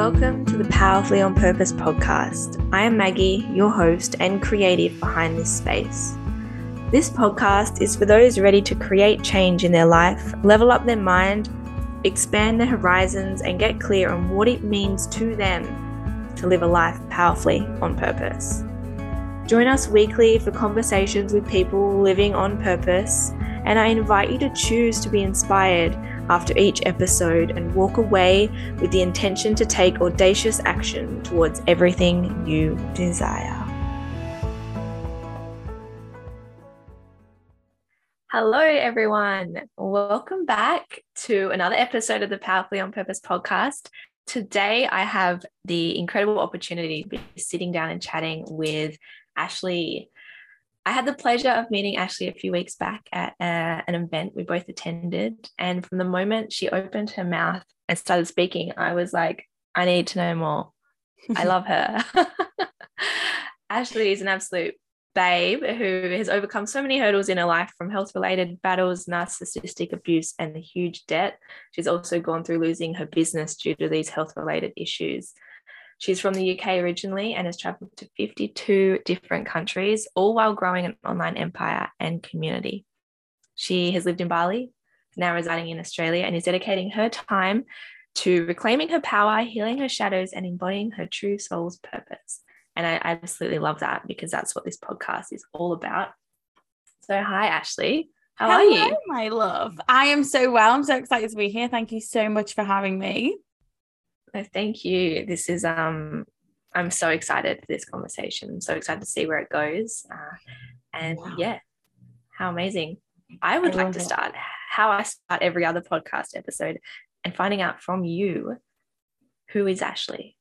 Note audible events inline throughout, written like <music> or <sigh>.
welcome to the Powerfully on Purpose podcast. I am Maggie, your host and creative behind this space. This podcast is for those ready to create change in their life, level up their mind, expand their horizons, and get clear on what it means to them to live a life powerfully on purpose. Join us weekly for conversations with people living on purpose, and I invite you to choose to be inspired after each episode and walk away with the intention to take audacious action towards everything you desire. Hello, everyone. Welcome back to another episode of the Powerfully on Purpose podcast. Today, I have the incredible opportunity to be sitting down and chatting with Ashlie I had the pleasure of meeting Ashlie a few weeks back at uh, an event we both attended. And from the moment she opened her mouth and started speaking, I was like, I need to know more. I love her. <laughs> Ashlie is an absolute babe who has overcome so many hurdles in her life from health related battles, narcissistic abuse, and the huge debt. She's also gone through losing her business due to these health related issues. She's from the UK originally and has traveled to 52 different countries, all while growing an online empire and community. She has lived in Bali, now residing in Australia, and is dedicating her time to reclaiming her power, healing her shadows, and embodying her true soul's purpose. And I absolutely love that because that's what this podcast is all about. So, hi, Ashlie. How Hello, are you? my love? I am so well. I'm so excited to be here. Thank you so much for having me. No, thank you. This is um I'm so excited for this conversation. I'm so excited to see where it goes. Uh, and wow. yeah, how amazing. I would I like to start how I start every other podcast episode and finding out from you who is Ashlie?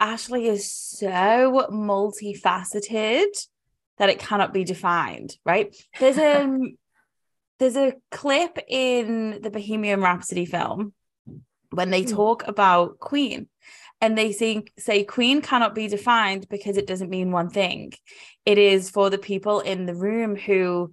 Ashlie is so multifaceted that it cannot be defined, right? There's a <laughs> um, there's a clip in the Bohemian Rhapsody film when they hmm. talk about Queen and they say, say Queen cannot be defined because it doesn't mean one thing. It is for the people in the room who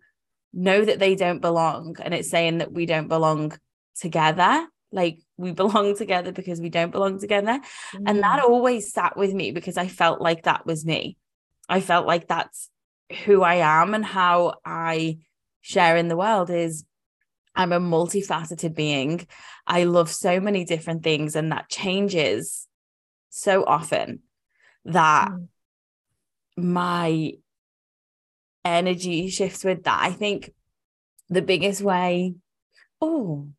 know that they don't belong. And it's saying that we don't belong together. Like we <laughs> belong together because we don't belong together. Mm. And that hmm. always sat with me because I felt like that was me. I felt like that's who I am and how I share in the world is I'm a multifaceted being. I love so many different things, and that changes so often that mm. my energy shifts with that. I think the biggest way, oh,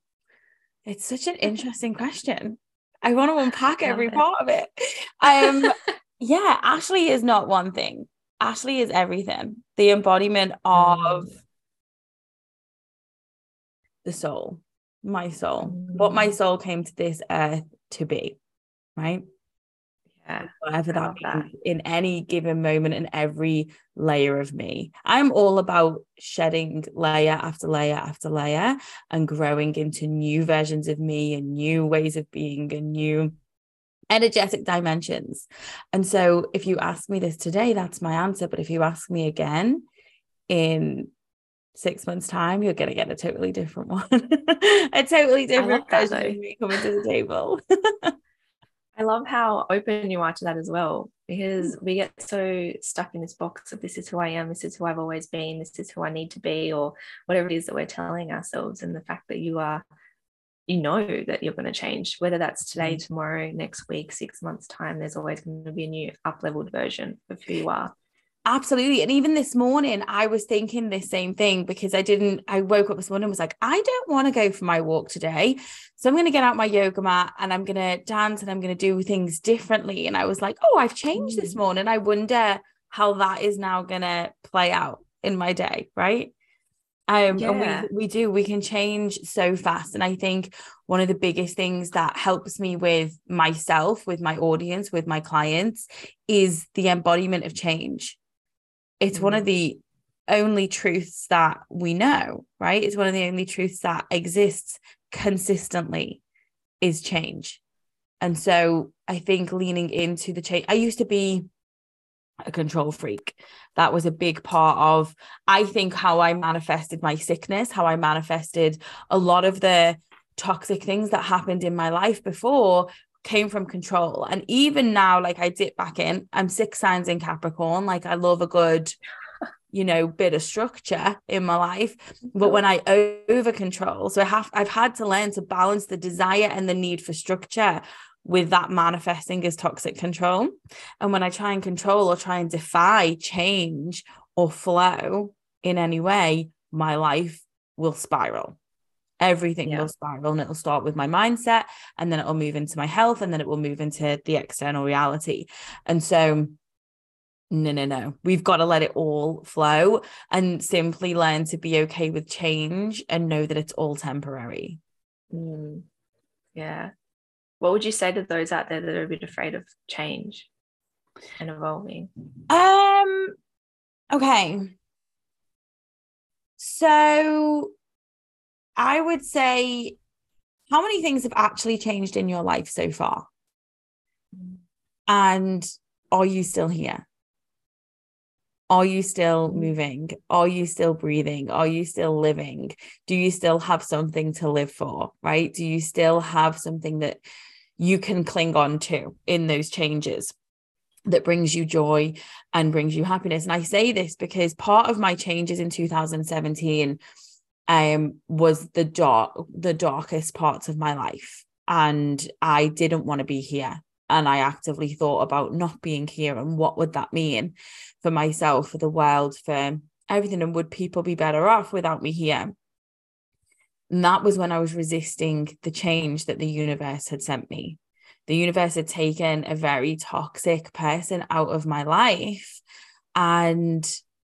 it's such an <laughs> interesting question. I want to unpack every it. part of it. <laughs> Um, yeah, Ashlie is not one thing. Ashlie is everything. The embodiment of mm the soul, my soul, mm. what my mm. soul came to this earth to be, right? Yeah. Whatever that means that. in any given moment in every layer of me. I'm all about shedding layer after layer after layer and growing into new versions of me and new ways of being and new energetic dimensions. And so if you ask me this today, that's my answer. But if you ask me again in six months time you're going to get a totally different <laughs> one a totally different version of me coming to the <laughs> table. I love how open you are to that as well because we get so stuck in this box of this is who i am this is who i've always been this is who i need to be or whatever it is that we're telling ourselves and the fact that you are you know that you're going to change whether that's today mm. tomorrow next week six months time there's always going to be a new up leveled version of who you are Absolutely. And even this morning, I was thinking the same thing because I didn't, I woke up this morning and was like, I don't want to go for my walk today. So I'm going to get out my yoga mat and I'm going to dance and I'm going to do things differently. And I was like, oh, I've changed this mm. morning. I wonder how that is now going to play out in my day. Right. Um, yeah. and we, we do, we can change so fast. And I think one of the biggest things that helps me with myself, with my audience, with my clients is the embodiment of change it's mm. one of mm. the only truths that we know, right? It's one of the only truths that exists consistently is change. And so I think leaning into the change, I used to be a control freak. That was a big part of, I think, how I manifested my sickness, how I manifested a lot of the toxic things that happened in my life before came from control. And even now, like I dip back in, I'm six signs in Capricorn. Like I love a good, you know, bit of structure in my life. But when I over control, so I have I've had to learn to balance the desire and the need for structure with that manifesting as toxic control. And when I try and control or try and defy change or flow in any way, my life will spiral everything yeah. will spiral and it'll start with my mindset and then it'll move into my health and then it will move into the external reality. And so no no no. We've got to let it all flow and simply learn to be okay with change and know that it's all temporary. Mm. yeah. What would you say to those out there that are a bit afraid of change and evolving? Um okay. So I would say, how many things have actually changed in your life so far? And are you still here? Are you still moving? Are you still breathing? Are you still living? Do you still have something to live for? Right? Do you still have something that you can cling on to in those changes? that brings you joy and brings you happiness. And I say this because part of my changes in 2017 um, was the dark, the darkest parts of my life. And I didn't want to be here. And I actively thought about not being here and what would that mean for myself, for the world, for everything. And would people be better off without me here? And that was when I was resisting the change that the universe had sent me. The universe had taken a very toxic person out of my life. And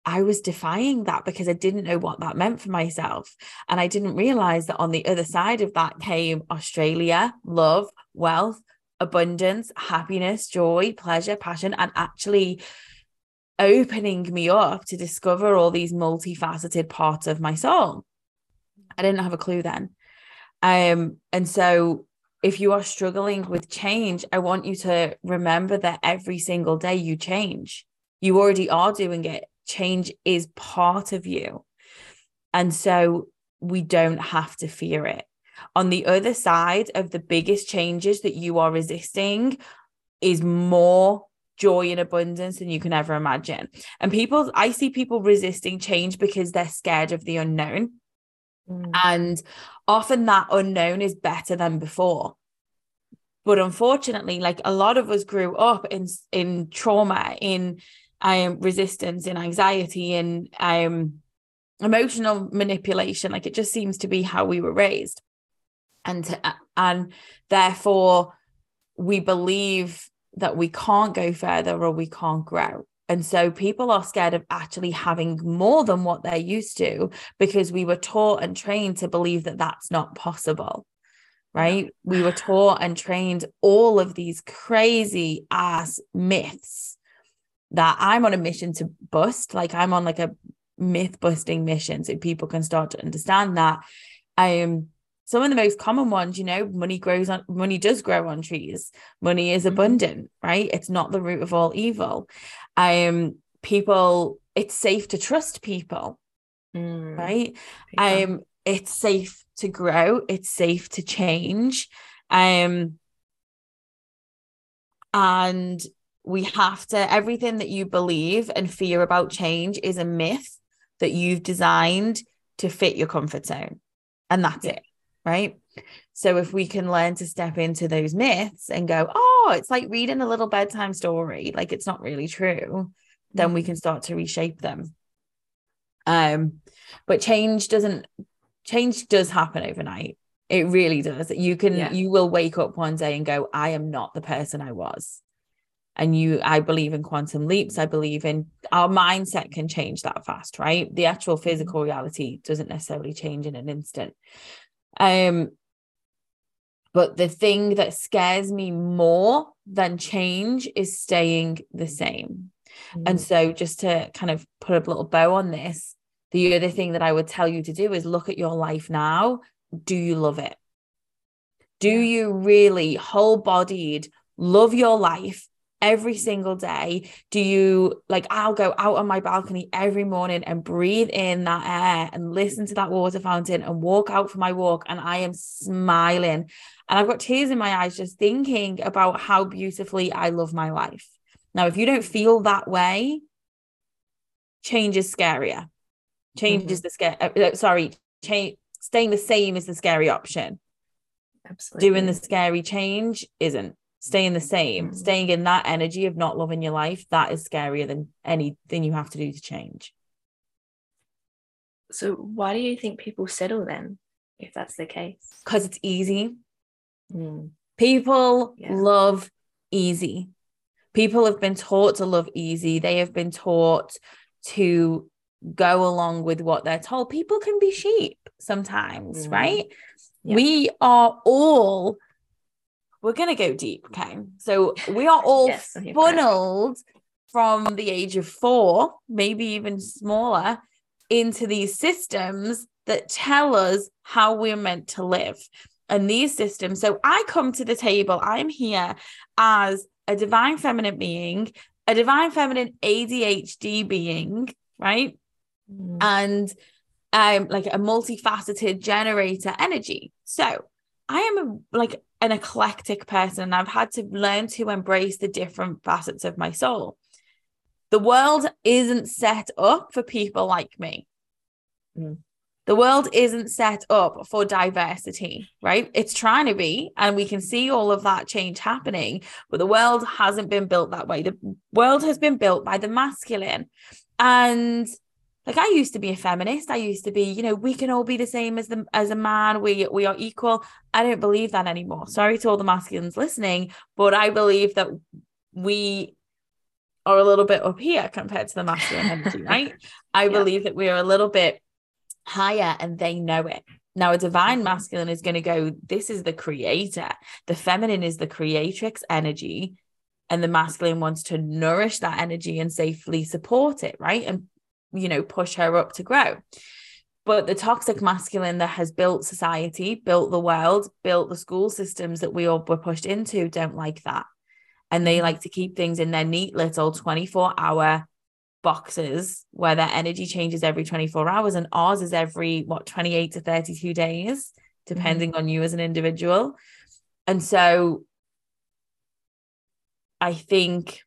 I was defying that because I didn't know what that meant for myself. And I didn't realize that on the other side of that came Australia, love, wealth, abundance, happiness, joy, pleasure, passion, and actually opening me up to discover all these multifaceted parts of my soul. I didn't have a clue then. Um, and so if you are struggling with change, I want you to remember that every single day you change. You already are doing it change is part of you. And so we don't have to fear it. On the other side of the biggest changes that you are resisting is more joy and abundance than you can ever imagine. And people, I see people resisting change because they're scared of the unknown. Mm. And often that unknown is better than before. But unfortunately, like a lot of us grew up in in trauma, in um, resistance and anxiety and um, emotional manipulation. Like it just seems to be how we were raised, and to, and therefore we believe that we can't go further or we can't grow. And so people are scared of actually having more than what they're used to because we were taught and trained to believe that that's not possible. Right. We were taught and trained all of these crazy ass myths that I'm on a mission to bust. Like I'm on like a myth busting mission so people can start to understand that. Um some of the most common ones, you know, money grows on money does grow on trees. Money is mm-hmm. abundant, right? It's not the root of all evil. Um people it's safe to trust people. Mm. Right? Yeah. Um it's safe to grow, it's safe to change. Um and we have to everything that you believe and fear about change is a myth that you've designed to fit your comfort zone. And that's it right? So if we can learn to step into those myths and go oh it's like reading a little bedtime story like it's not really true then we can mm-hmm. start to reshape them. Um but change doesn't change does happen overnight. It really does. You can yeah. you will wake up one day and go i am not the person i was and you i believe in quantum leaps. I believe in our mindset can change that fast right? The actual mm-hmm. physical reality doesn't necessarily change in an instant. Um but the thing that scares me more than change is staying the same. Mm. and so just to kind of put a little bow on this the other thing that i would tell you to do is look at your life now. Do you love it? Do you really whole bodied love your life every single day? Do you like, I'll go out on my balcony every morning and breathe in that air and listen to that water fountain and walk out for my walk. And I am smiling. And I've got tears in my eyes just thinking about how beautifully I love my life. Now, if you don't feel that way, change is scarier. Change mm-hmm. is the scare. Uh, uh, sorry, change. Staying the same is the scary option. Absolutely. Doing the scary change isn't. Staying the same, mm-hmm. staying in that energy of not loving your life, that is scarier than anything you have to do to change. So, why do you think people settle then, if that's the case? Because it's easy. Mm. People yeah. love easy. People have been taught to love easy. They have been taught to go along with what they're told. People can be sheep sometimes, mm. right? Yeah. We are all, we're going to go deep. Okay. So we are all yes, funneled from the age of four, maybe even smaller, into these systems that tell us how we're meant to live. And these systems, so I come to the table, I'm here as a divine feminine being, a divine feminine ADHD being, right? Mm. And um like a multifaceted generator energy. So I am a like an eclectic person and I've had to learn to embrace the different facets of my soul. The world isn't set up for people like me. Mm. The world isn't set up for diversity, right? It's trying to be, and we can see all of that change happening, but the world hasn't been built that way. The world has been built by the masculine. And like I used to be a feminist. I used to be, you know, we can all be the same as the as a man. We we are equal. I don't believe that anymore. Sorry to all the masculines listening, but I believe that we are a little bit up here compared to the masculine energy, <laughs> right? I yeah. believe that we are a little bit higher and they know it. Now, a divine masculine is going to go, this is the creator. The feminine is the creatrix energy. And the masculine wants to nourish that energy and safely support it, right? And, you know, push her up to grow. But the toxic masculine that has built society, built the world, built the school systems that we all were pushed into don't like that. And they like to keep things in their neat little 24 hour boxes where their energy changes every 24 hours and ours is every what 28 to 32 days depending mm-hmm. on you as an individual and so i think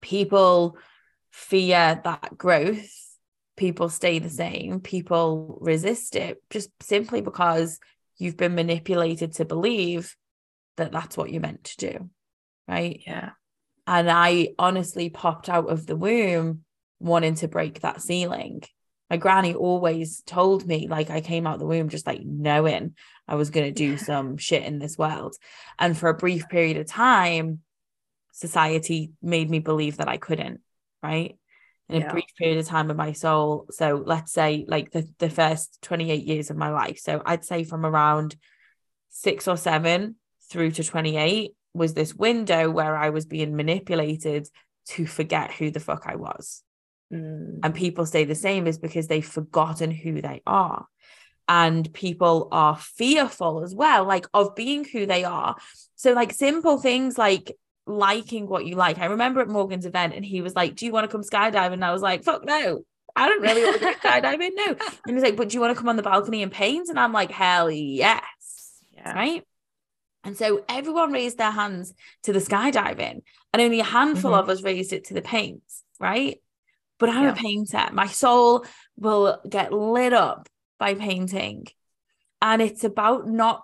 people fear that growth people stay the same people resist it just simply because you've been manipulated to believe that that's what you're meant to do right yeah and I honestly popped out of the womb wanting to break that ceiling. My granny always told me, like, I came out the womb just like knowing I was going to do <laughs> some shit in this world. And for a brief period of time, society made me believe that I couldn't, right? In yeah. a brief period of time of my soul. So let's say like the, the first 28 years of my life. So I'd say from around six or seven through to 28, was this window where I was being manipulated to forget who the fuck I was. Mm. And people stay the same is because they've forgotten who they are. And people are fearful as well, like of being who they are. So, like simple things like liking what you like. I remember at Morgan's event, and he was like, Do you want to come skydiving? And I was like, Fuck no. I don't really want to go skydiving. No. <laughs> And he's like, But do you want to come on the balcony and paint? And I'm like, Hell yes. Yeah. Right. And so everyone raised their hands to the skydiving, and only a handful mm-hmm. of us raised it to the paints, right? But I'm yeah. a painter. My soul will get lit up by painting. And it's about not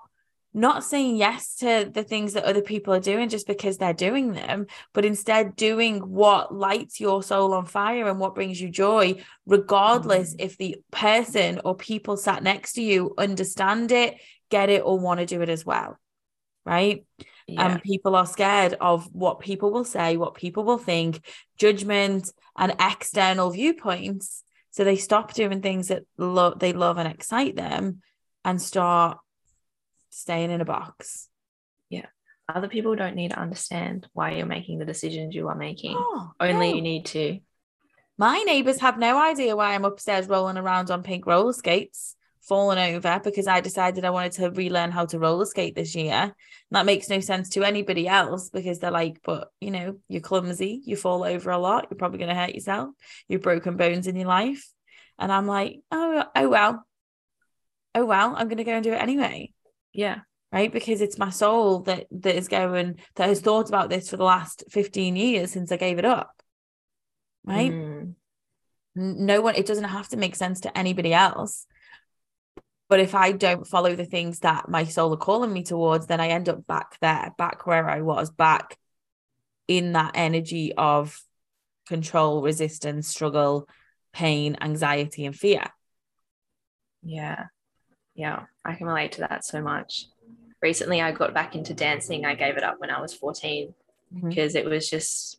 not saying yes to the things that other people are doing just because they're doing them, but instead doing what lights your soul on fire and what brings you joy, regardless mm-hmm. if the person or people sat next to you understand it, get it, or want to do it as well right? Yeah. And people are scared of what people will say, what people will think, judgment and external viewpoints. So they stop doing things that lo- they love and excite them and start staying in a box. Yeah. Other people don't need to understand why you're making the decisions you are making. Oh, Only no. you need to. My neighbors have no idea why I'm upstairs rolling around on pink roller skates fallen over because I decided I wanted to relearn how to roller skate this year. And that makes no sense to anybody else because they're like, but you know, you're clumsy, you fall over a lot, you're probably going to hurt yourself, you've broken bones in your life. And I'm like, oh, oh well, oh well, I'm going to go and do it anyway. Yeah. Right. Because it's my soul that that is going, that has thought about this for the last 15 years since I gave it up. Right. Mm. No one, it doesn't have to make sense to anybody else. But if I don't follow the things that my soul are calling me towards, then I end up back there, back where I was, back in that energy of control, resistance, struggle, pain, anxiety, and fear. Yeah. Yeah. I can relate to that so much. Recently, I got back into dancing. I gave it up when I was 14 mm-hmm. because it was just,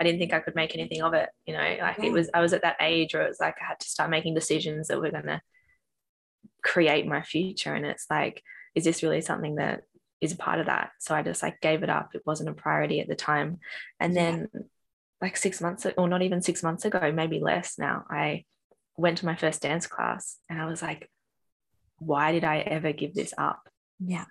I didn't think I could make anything of it. You know, like yeah. it was, I was at that age where it was like I had to start making decisions that were going to create my future. And it's like, is this really something that is a part of that? So I just like gave it up. It wasn't a priority at the time. And then, like six months, or not even six months ago, maybe less now, I went to my first dance class and I was like, why did I ever give this up? Yeah.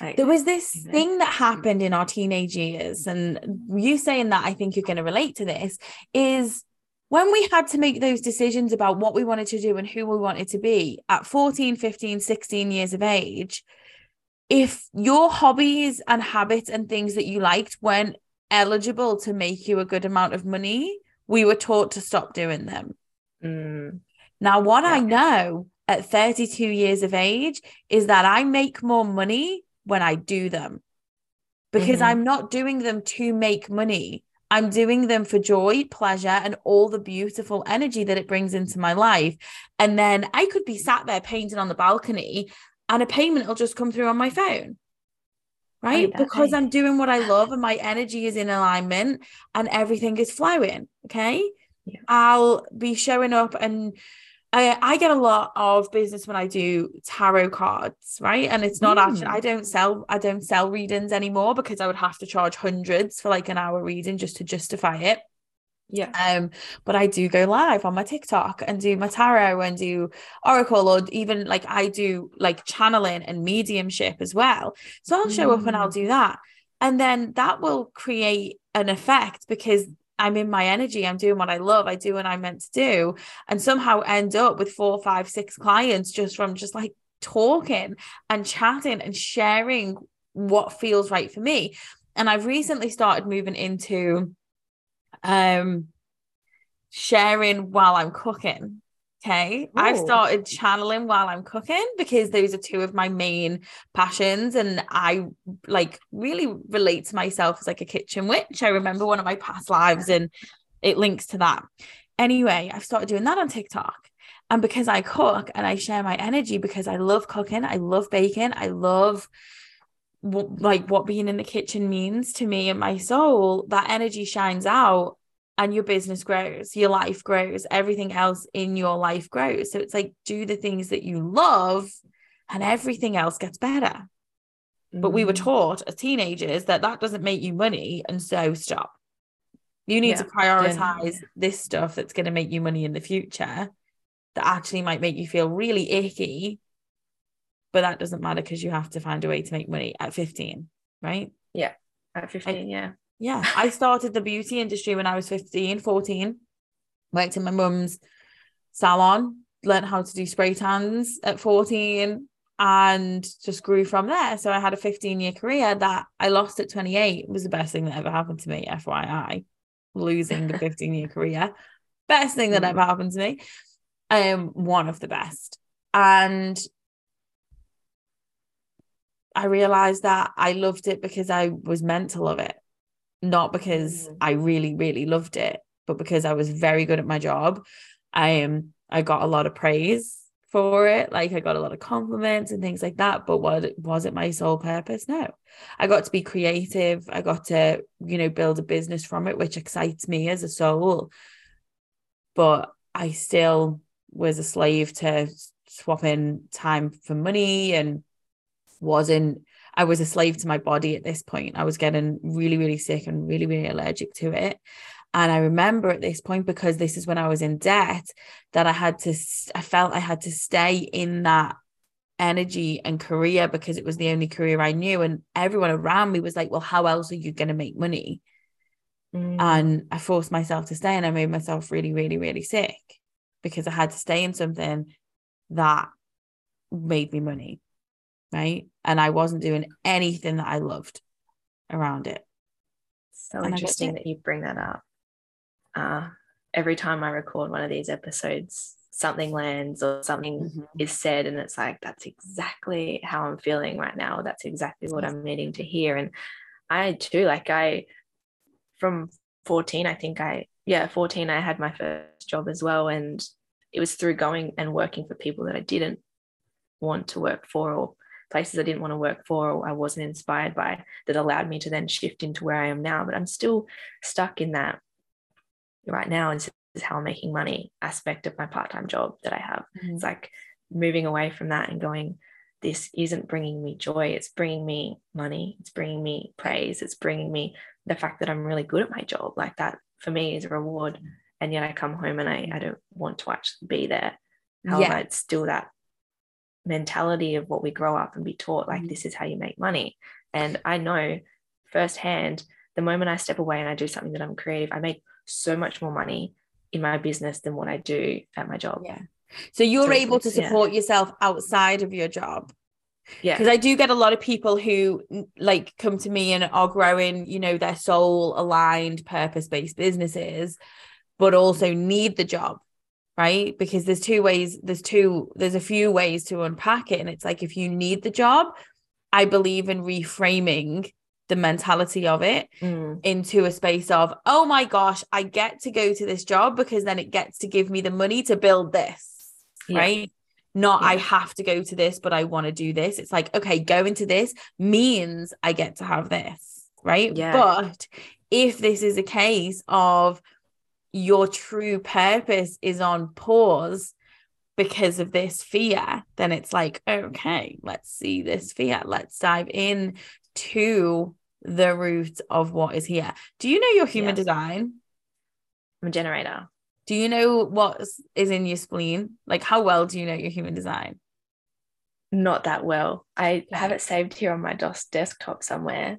Like, there was this you know. thing that happened in our teenage years, and you saying that I think you're going to relate to this is when we had to make those decisions about what we wanted to do and who we wanted to be at 14, 15, 16 years of age. If your hobbies and habits and things that you liked weren't eligible to make you a good amount of money, we were taught to stop doing them. Mm. Now, what yeah. I know at 32 years of age is that I make more money when I do them because mm-hmm. I'm not doing them to make money. I'm doing them for joy, pleasure, and all the beautiful energy that it brings into my life. And then I could be sat there painting on the balcony and a payment will just come through on my phone. Right. Because I'm doing what I love and my energy is in alignment and everything is flowing. Okay. Yeah. I'll be showing up and I, I get a lot of business when I do tarot cards, right? And it's not mm. actually I don't sell I don't sell readings anymore because I would have to charge hundreds for like an hour reading just to justify it. Yeah. Um, but I do go live on my TikTok and do my tarot and do oracle or even like I do like channeling and mediumship as well. So I'll show mm. up and I'll mm. do that. And then that will create an effect because I'm in my energy, I'm doing what I love, I do what I'm meant to do, and somehow end up with four, five, six clients just from just like talking and chatting and sharing what feels right for me. And I've recently started moving into um sharing while I'm cooking. Okay. Ooh. I've started channeling while I'm cooking because those are two of my main passions. And I like really relate to myself as like a kitchen witch. I remember one of my past lives and it links to that. Anyway, I've started doing that on TikTok. And because I cook and I share my energy because I love cooking, I love baking, I love like what being in the kitchen means to me and my soul, that energy shines out and your business grows, your life grows, everything else in your life grows. So it's like do the things that you love and everything else gets better. Mm-hmm. But we were mm. taught as teenagers that that doesn't make you money. And so stop. You need yeah, to prioritize this stuff that's going to make you money in the future that actually might make you feel really icky. But that doesn't matter because you have to find a way to make money at 15, right? Yeah. At 15, and, yeah. Yeah, <laughs> I started the beauty industry when I was 15, 14. Worked in my mum's salon, learned how to do spray tans at 14 and just grew from there. So I had a 15 year career that I lost at 28. It was the best thing that ever happened to me, FYI. Losing the 15 year career. Best thing that ever mm. happened to me. Um, one of the best. And I realized that I loved it because I was meant to love it not because mm. I really, really loved it, but because I was very good at my job. I um I got a lot of praise for it. Like I got a lot of compliments and things like that. But what was it my sole purpose? No. I got to be creative. I got to, you know, build a business from it, which excites me as a soul. But I still was a slave to swapping time for money and wasn't I was a slave to my body at this point. I was getting really, really sick and really, really allergic to it. And I remember at this point, because this is when I was in debt, that I had to, I felt I had to stay in that energy and career because it was the only career I knew. And everyone around me was like, well, how else are you going to make money? Mm. And I forced myself to stay and I made myself really, really, really sick because I had to stay in something that made me money. Right. And I wasn't doing anything that I loved around it. So and interesting that you bring that up. Uh, every time I record one of these episodes, something lands or something mm-hmm. is said, and it's like, that's exactly how I'm feeling right now. That's exactly what I'm needing to hear. And I too, like, I, from 14, I think I, yeah, 14, I had my first job as well. And it was through going and working for people that I didn't want to work for or places I didn't want to work for or I wasn't inspired by that allowed me to then shift into where I am now. But I'm still stuck in that right now. And this is how I'm making money aspect of my part time job that I have. Mm-hmm. It's like moving away from that and going, this isn't bringing me joy. It's bringing me money. It's bringing me praise. It's bringing me the fact that I'm really good at my job. Like that for me is a reward. And yet I come home and I, I don't want to actually be there. However, yeah. it's still that mentality of what we grow up and be taught like mm-hmm. this is how you make money. And i know firsthand the moment i step away and i do something that i'm creative i make so much more money in my business than what i do at my job. Yeah. So you're so able to support yeah. yourself outside of your job? Yeah. Because i do get a lot of people who like come to me and are growing you know their soul aligned purpose based businesses but also need the job right because there's two ways there's two there's a few ways to unpack it and it's like if you need the job i believe in reframing the mentality of it mm. into a space of oh my gosh i get to go to this job because then it gets to give me the money to build this yeah. right not yeah. I have to go to this, but I want to do this. It's like, okay, going to this means I get to have this, right? Yeah. But if this is a case of your true purpose is on pause because of this fear, then it's like, okay, let's see this fear. Let's dive in to the root of what is here. Do you know your human yeah. design? I'm a generator. Do you know what is in your spleen? Like, how well do you know your human design? Not that well. I have it saved here on my DOS desktop somewhere.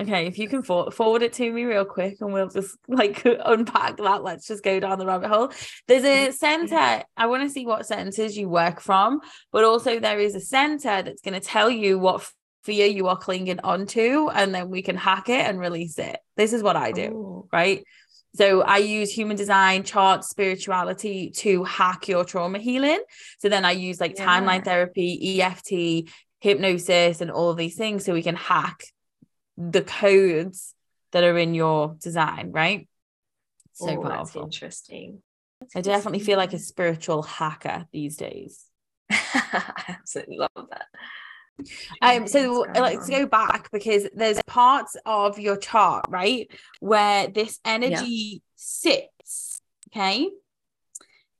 Okay, if you can for- forward it to me real quick and we'll just <laughs> like unpack that. Let's just go down the rabbit hole. There's a mm-hmm. center. I want to see what centers you work from, but also there is a center that's going to tell you what fear you are clinging onto, and then we can hack it and release it. This is what I do, Ooh. right? So I use human design, chart, spirituality to hack your trauma healing. So then I use like yeah. timeline therapy, EFT, hypnosis, and all these things so we can hack the codes that are in your design, right? So oh, powerful. interesting. That's I definitely feel like a spiritual hacker these days. <laughs> I absolutely love that. Um, so let's go back because there's parts of your chart, right, where this energy yeah. sits. Okay.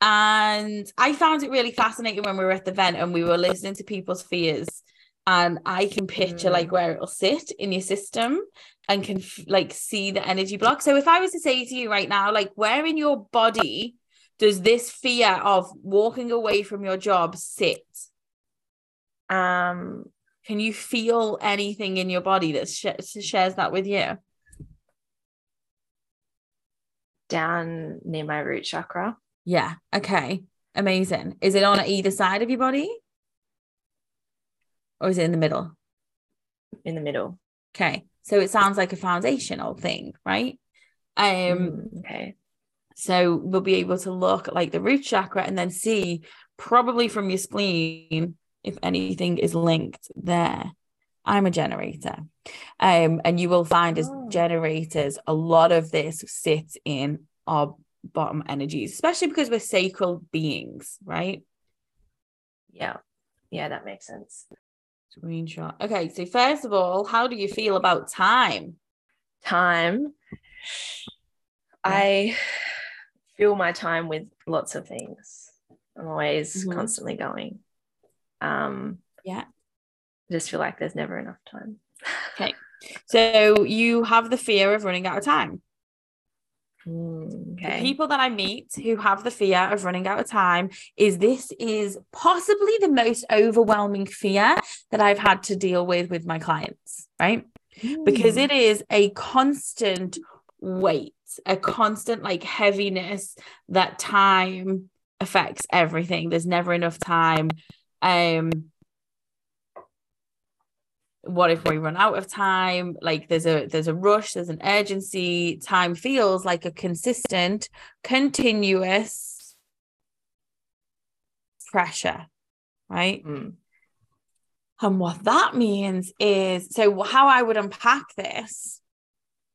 And I found it really fascinating when we were at the event and we were listening to people's fears and I can picture mm. like where it'll sit in your system and can f- like see the energy block. So if I was to say to you right now, like where in your body does this fear of walking away from your job sit? Um, can you feel anything in your body that sh- shares that with you? Down near my root chakra. Yeah. Okay. Amazing. Is it on either side of your body? Or is it in the middle? In the middle. Okay. So it sounds like a foundational thing, right? Um mm, okay. So we'll be able to look at like the root chakra and then see probably from your spleen if anything is linked there. I'm a generator. Um, and you will find as oh. generators, a lot of this sits in our bottom energies, especially because we're sacral beings, right? Yeah. Yeah, that makes sense. Screenshot. Okay, so first of all, how do you feel about time? Time. I fill my time with lots of things. I'm always mm-hmm. constantly going. Um, yeah. I just feel like there's never enough time. okay. So you have the fear of running out of time. Mm, The people that I meet who have the fear of running out of time is this is possibly the most overwhelming fear that I've had to deal with with my clients, right? Because Mm. it is a constant weight, a constant like heaviness that time affects everything. There's never enough time. Um what if we run out of time? Like there's a there's a rush there's an urgency. Time feels like a consistent continuous pressure right? Mm. and what that means is so how i would unpack this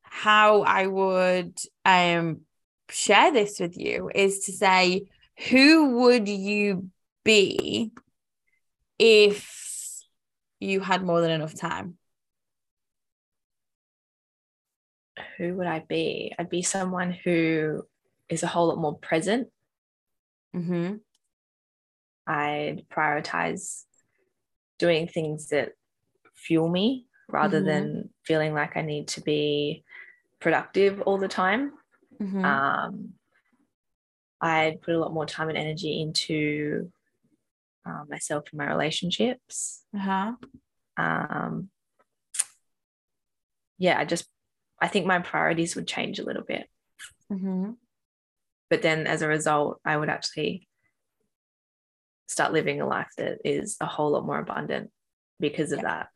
how i would um share this with you is to say who would you be if you had more than enough time Who would I be? I'd be someone who is a whole lot more present. mm-hmm. I'd prioritize doing things that fuel me rather Mhm. than feeling like I need to be productive all the time. Mm-hmm. Um, I'd put a lot more time and energy into um, myself and my relationships. uh-huh. Um, yeah, I just, I think my priorities would change a little bit. Mm-hmm. But then as a result, I would actually start living a life that is a whole lot more abundant because of that.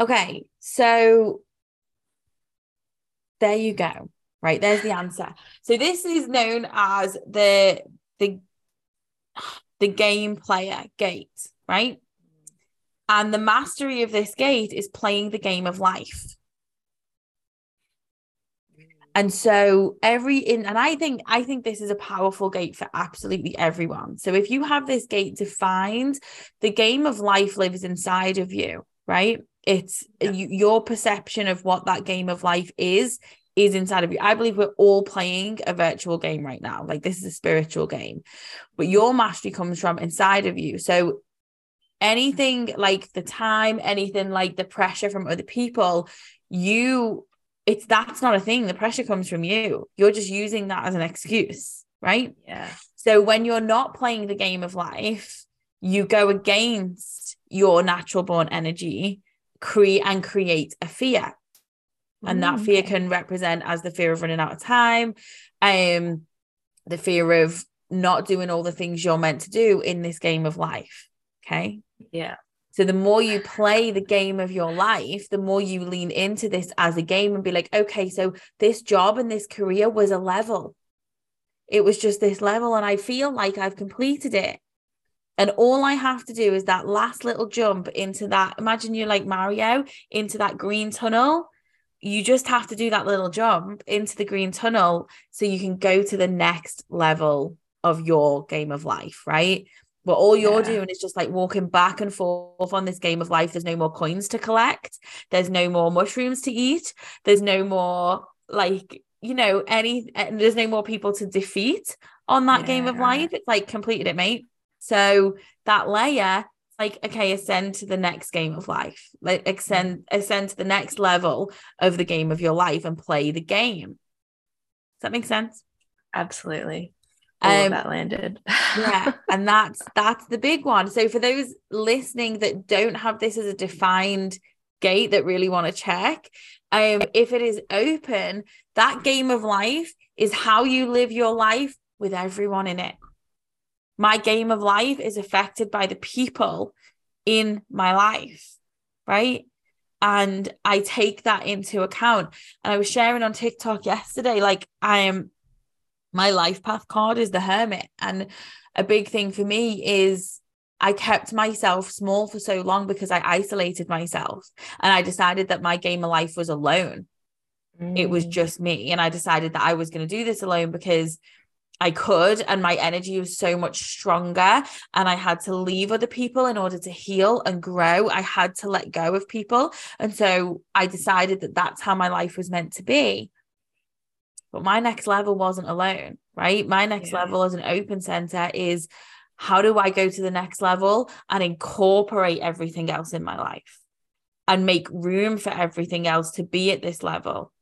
Okay, so there you go. Right, there's the answer. So this is known as the the the game player gate, right? And the mastery of this gate is playing the game of life. And so every in and I think I think this is a powerful gate for absolutely everyone. So if you have this gate defined, the game of life lives inside of you, right? It's Yeah. you, your perception of what that game of life is is inside of you. I believe we're all playing a virtual game right now. Like this is a spiritual game. But your mastery comes from inside of you. So anything like the time, anything like the pressure from other people, you it's that's not a thing. The pressure comes from you. You're just using that as an excuse, right? Yeah. So when you're not playing the game of life, you go against your natural born energy, create and create a fear. And that Mm, fear can represent as the fear of running out of time, um, the fear of not doing all the things you're meant to do in this game of life. Okay. Yeah. So the more you play the game of your life, the more you lean into this as a game and be like, okay, so this job and this career was a level. It was just this level, and I feel like I've completed it. And all I have to do is that last little jump into that. Imagine you're like Mario into that green tunnel. You just have to do that little jump into the green tunnel so you can go to the next level of your game of life, right? But all you're Yeah. doing is just like walking back and forth on this game of life. There's no more coins to collect. There's no more mushrooms to eat. There's no more like, you know, any, and there's no more people to defeat on that game of life. It's like completed it, mate. So that layer, like, okay, ascend to the next game of life, like ascend, ascend to the next level of the game of your life and play the game. Does that make sense? Absolutely. All Um, that landed. yeah <laughs> and that's that's the big one so for those listening that don't have this as a defined gate that really want to check um if it is open that game of life is how you live your life with everyone in it my game of life is affected by the people in my life right? And i take that into account. And i was sharing on tiktok yesterday like i am my life path card is the hermit. And a big thing for me is I kept myself small for so long because I isolated myself. And I decided that my game of life was alone. It was Mm, just me. And I decided that I was going to do this alone because I could and my energy was so much stronger and I had to leave other people in order to heal and grow. I had to let go of people. And so I decided that that's how my life was meant to be. But my next level wasn't alone, right? My next Yeah. level as an open center is how do I go to the next level and incorporate everything else in my life and make room for everything else to be at this level?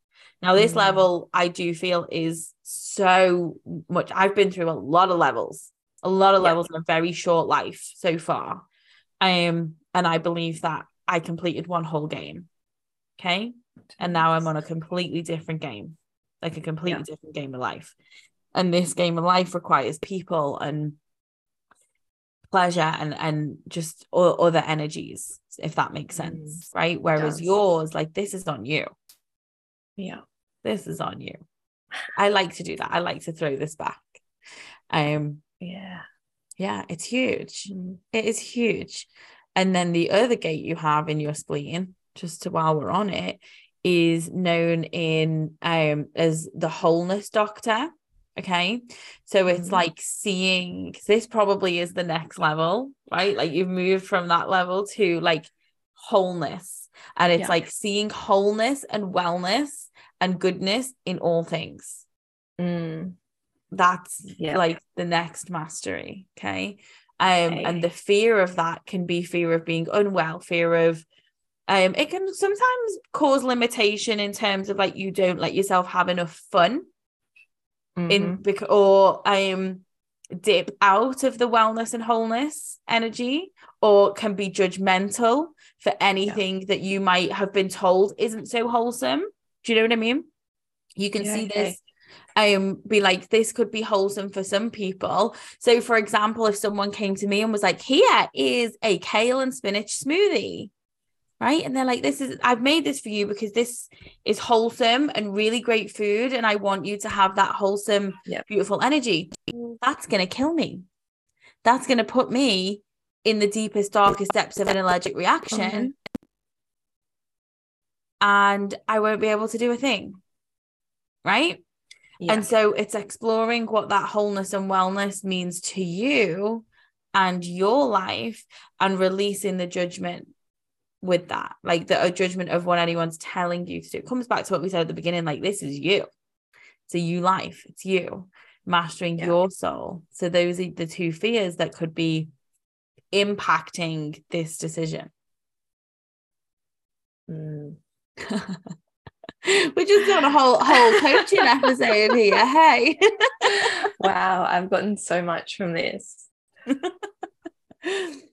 Now, this Mm. level I do feel is so much. I've been through a lot of levels, a lot of Yeah. levels in a very short life so far. Um, and I believe that I completed one whole game. Okay. And now I'm on a completely different game, like a completely different game of life. And this game of life requires people and pleasure and and just other energies, if that makes sense, right? Whereas yours, like this is on you. Yeah. This is on you. I like to do that. I like to throw this back. Um, Yeah. yeah, it's huge. Mm. It is huge. And then the other gate you have in your spleen, just to while we're on it, is known in um as the wholeness doctor. Okay. So it's Mhm. like seeing this probably is the next level, right? Like you've moved from that level to like wholeness. And it's Yeah. like seeing wholeness and wellness and goodness in all things Mm. that's Yeah. like the next mastery okay um Okay. and the fear of that can be fear of being unwell fear of um it can sometimes cause limitation in terms of like you don't let yourself have enough fun in Mhm. bec- or um dip out of the wellness and wholeness energy or can be judgmental for anything that you might have been told isn't so wholesome do you know what i mean you can Yeah, see okay. this um be like this could be wholesome for some people so for example if someone came to me and was like here is a kale and spinach smoothie right and they're like this is i've made this for you because this is wholesome and really great food and i want you to have that wholesome Yep. beautiful energy that's going to kill me that's going to put me in the deepest darkest depths of an allergic reaction Okay. And i won't be able to do a thing right Yeah. and so it's exploring what that wholeness and wellness means to you and your life and releasing the judgment with that. Like the judgment of what anyone's telling you to do. It comes back to what we said at the beginning like, this is you. It's a you life. It's you mastering Yeah. your soul. So those are the two fears that could be impacting this decision. Mm. <laughs> We're just on a whole whole coaching episode here. Hey. <laughs> wow, I've gotten so much from this.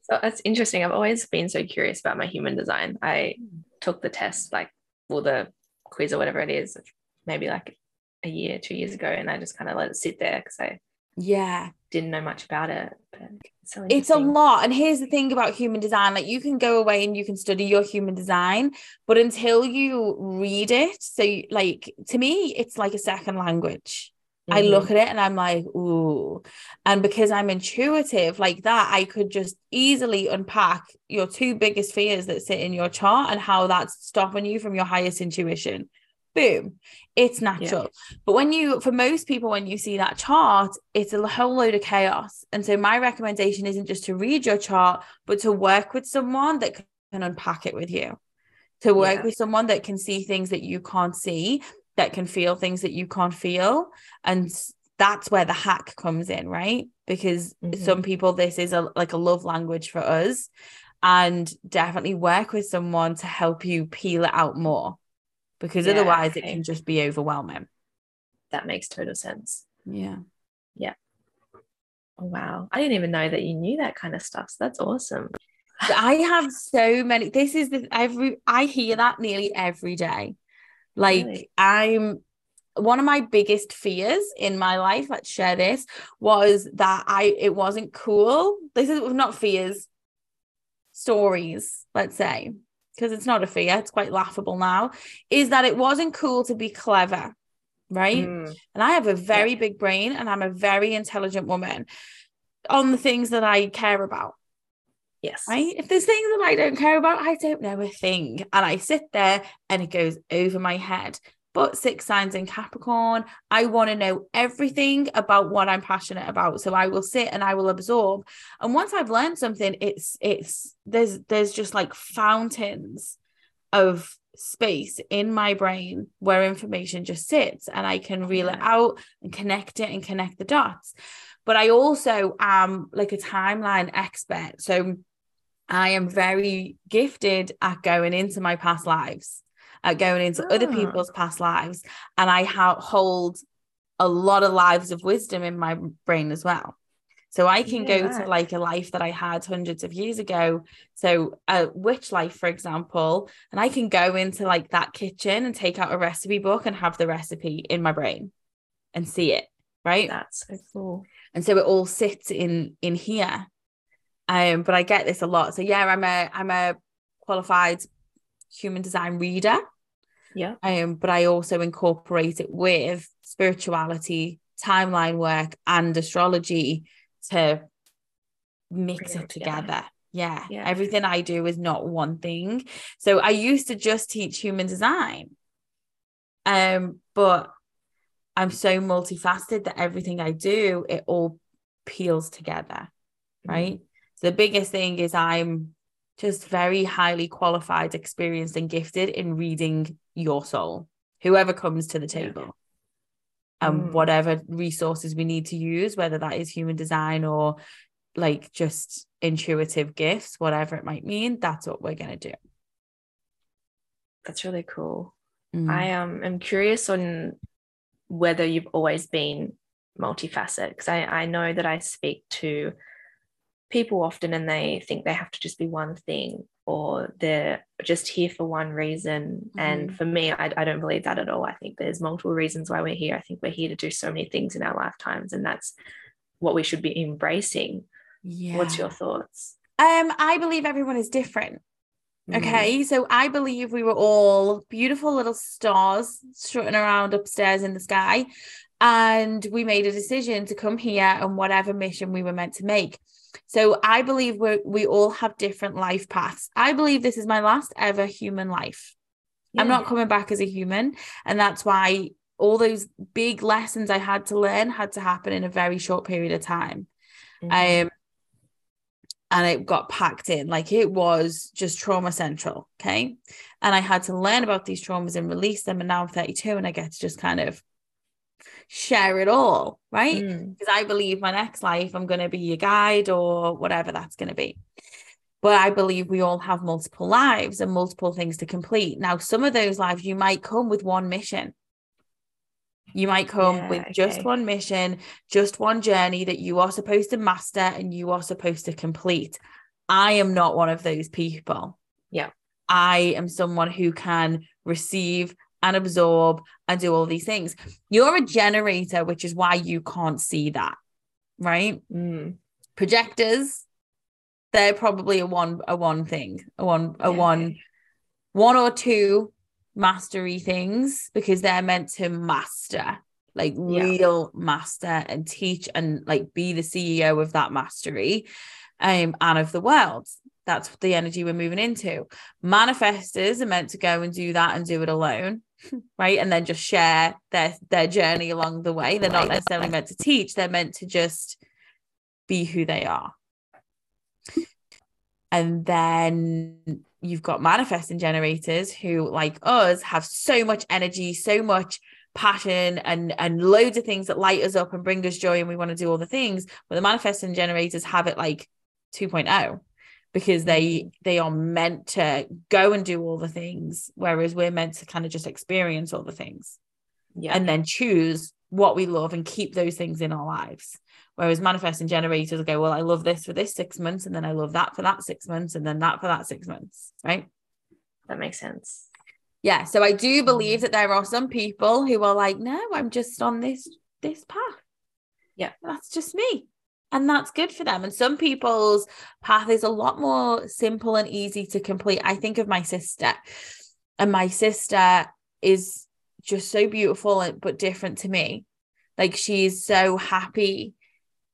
So it's interesting. I've always been so curious about my human design. I took the test, like, or the quiz or whatever it is, maybe like a year, two years ago, and I just kind of let it sit there because I yeah. didn't know much about it. But it's so it's a lot and here's the thing about human design like you can go away and you can study your human design but until you read it so like to me it's like a second language I Mhm. look at it and I'm like, ooh. And because I'm intuitive like that, I could just easily unpack your two biggest fears that sit in your chart and how that's stopping you from your highest intuition. Boom. It's natural. But when you, for most people, when you see that chart, it's a whole load of chaos. And so my recommendation isn't just to read your chart, but to work with someone that can unpack it with you. To work Yeah. with someone that can see things that you can't see that can feel things that you can't feel and that's where the hack comes in right because Mhm. some people this is a like a love language for us and definitely work with someone to help you peel it out more because Yeah, otherwise it can just be overwhelming That makes total sense. Yeah. Yeah Oh, wow. I didn't even know that you knew that kind of stuff. So that's awesome. I have so many this is the every I hear that nearly every day like Really? I'm one of my biggest fears in my life let's share this was that I it wasn't cool this is not fears stories let's say because it's not a fear it's quite laughable now is that it wasn't cool to be clever right Mm, and I have a very big brain and I'm a very intelligent woman on the things that I care about yes. right? If there's things that I don't care about, I don't know a thing. And I sit there and it goes over my head. But six signs in Capricorn, I want to know everything about what I'm passionate about. So I will sit and I will absorb. And once I've learned something, it's it's there's there's just like fountains of space in my brain where information just sits and I can reel it out and connect it and connect the dots. But I also am like a timeline expert. So I am very gifted at going into my past lives at going into other Ah. people's past lives. And I ha- hold a lot of lives of wisdom in my brain as well. So I can Yeah, go to like a life that I had hundreds of years ago. So a witch life, for example, and I can go into like that kitchen and take out a recipe book and have the recipe in my brain and see it. Right. That's so cool. and so it all sits in in here um but i get this a lot so yeah i'm a i'm a qualified human design reader Yeah. um but i also incorporate it with spirituality timeline work and astrology to mix it together. together yeah. Yeah. everything i do is not one thing so i used to just teach human design um but i'm so multifaceted that everything i do it all peels together right so the biggest thing is i'm just very highly qualified experienced and gifted in reading your soul whoever comes to the Yeah. table and Mm. whatever resources we need to use whether that is human design or like just intuitive gifts whatever it might mean that's what we're going to do That's really cool. Mm. I um am curious on whether you've always been multifaceted because I, I know that I speak to people often and they think they have to just be one thing or they're just here for one reason. And for me, I, I don't believe that at all. I think there's multiple reasons why we're here. I think we're here to do so many things in our lifetimes, and that's what we should be embracing. yeah What's your thoughts? um i believe everyone is different Mm, Okay, so I believe we were all beautiful little stars strutting around upstairs in the sky, and we made a decision to come here and whatever mission we were meant to make. So I believe we we all have different life paths. I believe this is my last ever human life. I'm not coming back as a human, and that's why all those big lessons I had to learn had to happen in a very short period of time Mhm. um and it got packed in like it was just trauma central okay and i had to learn about these traumas and release them and now i'm 32 and i get to just kind of share it all right Mm, because i believe my next life i'm going to be a guide or whatever that's going to be but i believe we all have multiple lives and multiple things to complete now some of those lives you might come with one mission you might come Yeah, with just one mission, just one journey that you are supposed to master and you are supposed to complete. I am not one of those people. Yeah. I am someone who can receive and absorb and do all these things. You're a generator, which is why you can't see that, right? mm, Projectors, they're probably a one a one thing, a one a yeah, one one or two mastery things because they're meant to master like Yeah. real master and teach and like be the CEO of that mastery um and of the world that's the energy we're moving into. Manifestors are meant to go and do that and do it alone <laughs> right? And then just share their their journey along the way. They're not necessarily meant to teach. They're meant to just be who they are. And then you've got manifesting generators who, like us, have so much energy, so much passion, and and loads of things that light us up and bring us joy, and we want to do all the things. But the manifesting generators have it like 2.0 because they they are meant to go and do all the things, whereas we're meant to kind of just experience all the things yeah. and then choose what we love and keep those things in our lives. Whereas manifesting generators go, well, I love this for this six months, and then I love that for that six months, and then that for that six months, right? that makes sense. Yeah. So I do believe Mm. that there are some people who are like, no, I'm just on this this path. Yeah. That's just me. And that's good for them. And some people's path is a lot more simple and easy to complete. I think of my sister, and my sister is just so beautiful but different to me. Like she's so happy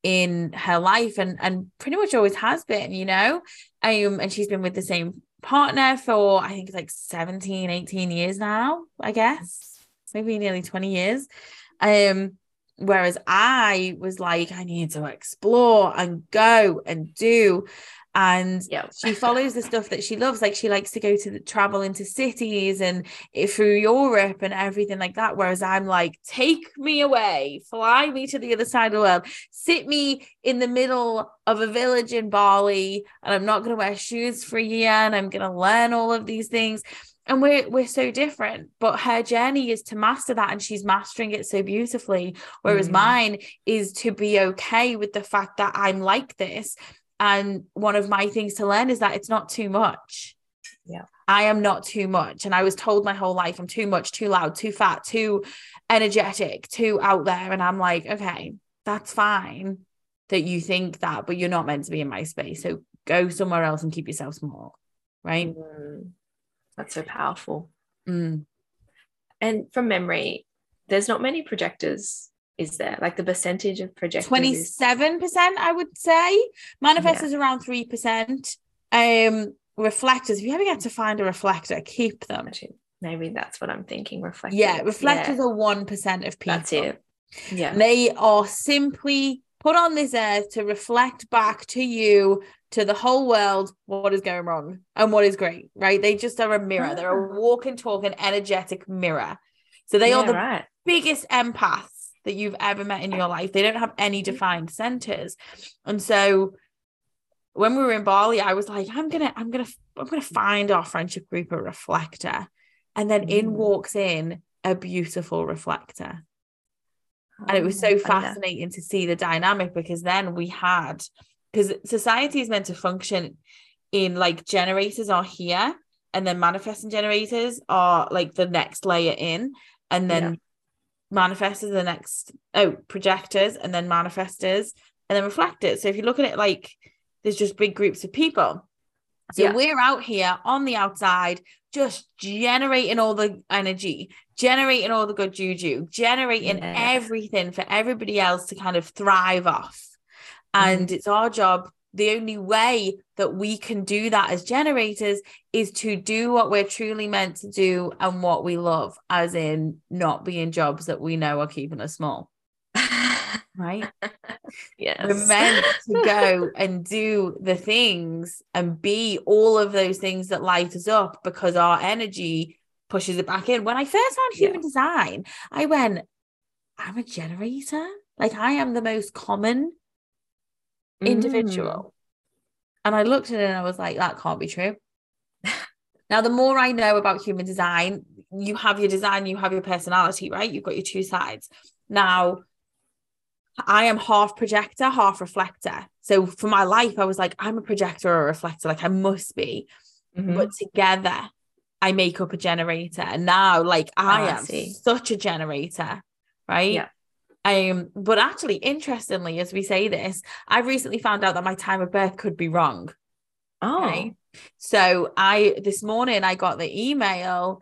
in her life and and pretty much always has been, you know. Um, and she's been with the same partner for I think like 17, 18 years now, I guess. Maybe nearly 20 years. Um, whereas I was like, I need to explore and go and do. And Yeah. she follows the stuff that she loves. Like she likes to go to the, travel into cities and through Europe and everything like that. Whereas I'm like, take me away, fly me to the other side of the world, sit me in the middle of a village in Bali, and I'm not going to wear shoes for a year, and I'm going to learn all of these things. And we're we're so different but her journey is to master that and she's mastering it so beautifully. Whereas Mm. mine is to be okay with the fact that i'm like this. And one of my things to learn is that it's not too much. Yeah. i am not too much. And i was told my whole life i'm too much too loud too fat too energetic too out there. And i'm like okay that's fine that you think that but you're not meant to be in my space. So go somewhere else and keep yourself small right? Mm. That's so powerful. Mm. And from memory, there's not many projectors, is there? Like the percentage of projectors. 27% I would say. Manifestors around 3%. Um reflectors, if you ever get to find a reflector, keep them. Actually, maybe that's what I'm thinking. Reflectors. Yeah, reflectors Yeah, are 1% of people. That's it. Yeah. They are simply put on this earth to reflect back to you, to the whole world, what is going wrong and what is great, right? They just are a mirror. They're a walk and talk and energetic mirror. So they are the right. biggest empaths that you've ever met in your life. They don't have any defined centers. And so when we were in Bali, I was like, I'm gonna, I'm gonna, I'm gonna find our friendship group a reflector. And then in Mm. walks in a beautiful reflector. And it was so Oh, fascinating to see the dynamic because then we had because society is meant to function in like generators are here and then manifesting generators are like the next layer in and then Yeah. manifestors the next oh projectors and then manifestors and then reflectors so if you look at it like there's just big groups of people so Yeah. we're out here on the outside just generating all the energy generating all the good juju generating Yeah. everything for everybody else to kind of thrive off Mm-hmm. and it's our job the only way that we can do that as generators is to do what we're truly meant to do and what we love as in not being jobs that we know are keeping us small <laughs> right yes. we're meant to go and do the things and be all of those things that light us up because our energy pushes it back in. When I first found Yeah. human design, I went, I'm a generator. Like I am the most common Mm. individual. And I looked at it and I was like, that can't be true. <laughs> now, the more I know about human design, you have your design, you have your personality, right? You've got your two sides. Now, I am half projector, half reflector. So for my life, I was like, I'm a projector or a reflector, like I must be. Mhm. But together, I make up a generator. And now, like, I Oh, am see. such a generator, right? Yeah. Um, but actually, interestingly, as we say this, I recently found out that my time of birth could be wrong. Oh. Okay. So I this morning I got the email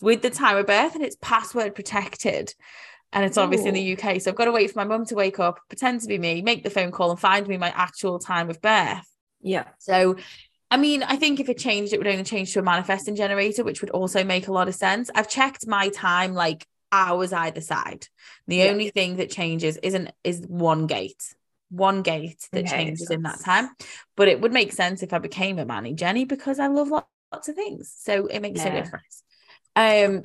with the time of birth and it's password protected. And it's obviously in the UK. So I've got to wait for my mum to wake up, pretend to be me, make the phone call and find me my actual time of birth. Yeah. So I mean, I think if it changed, it would only change to a manifesting generator, which would also make a lot of sense. I've checked my time like hours either side. The Yeah. only thing that changes isn't is one gate. One gate that Okay, changes in that time. But it would make sense if I became a Manny Jenny because I love lo- lots of things. So it makes no Yeah. difference. Um,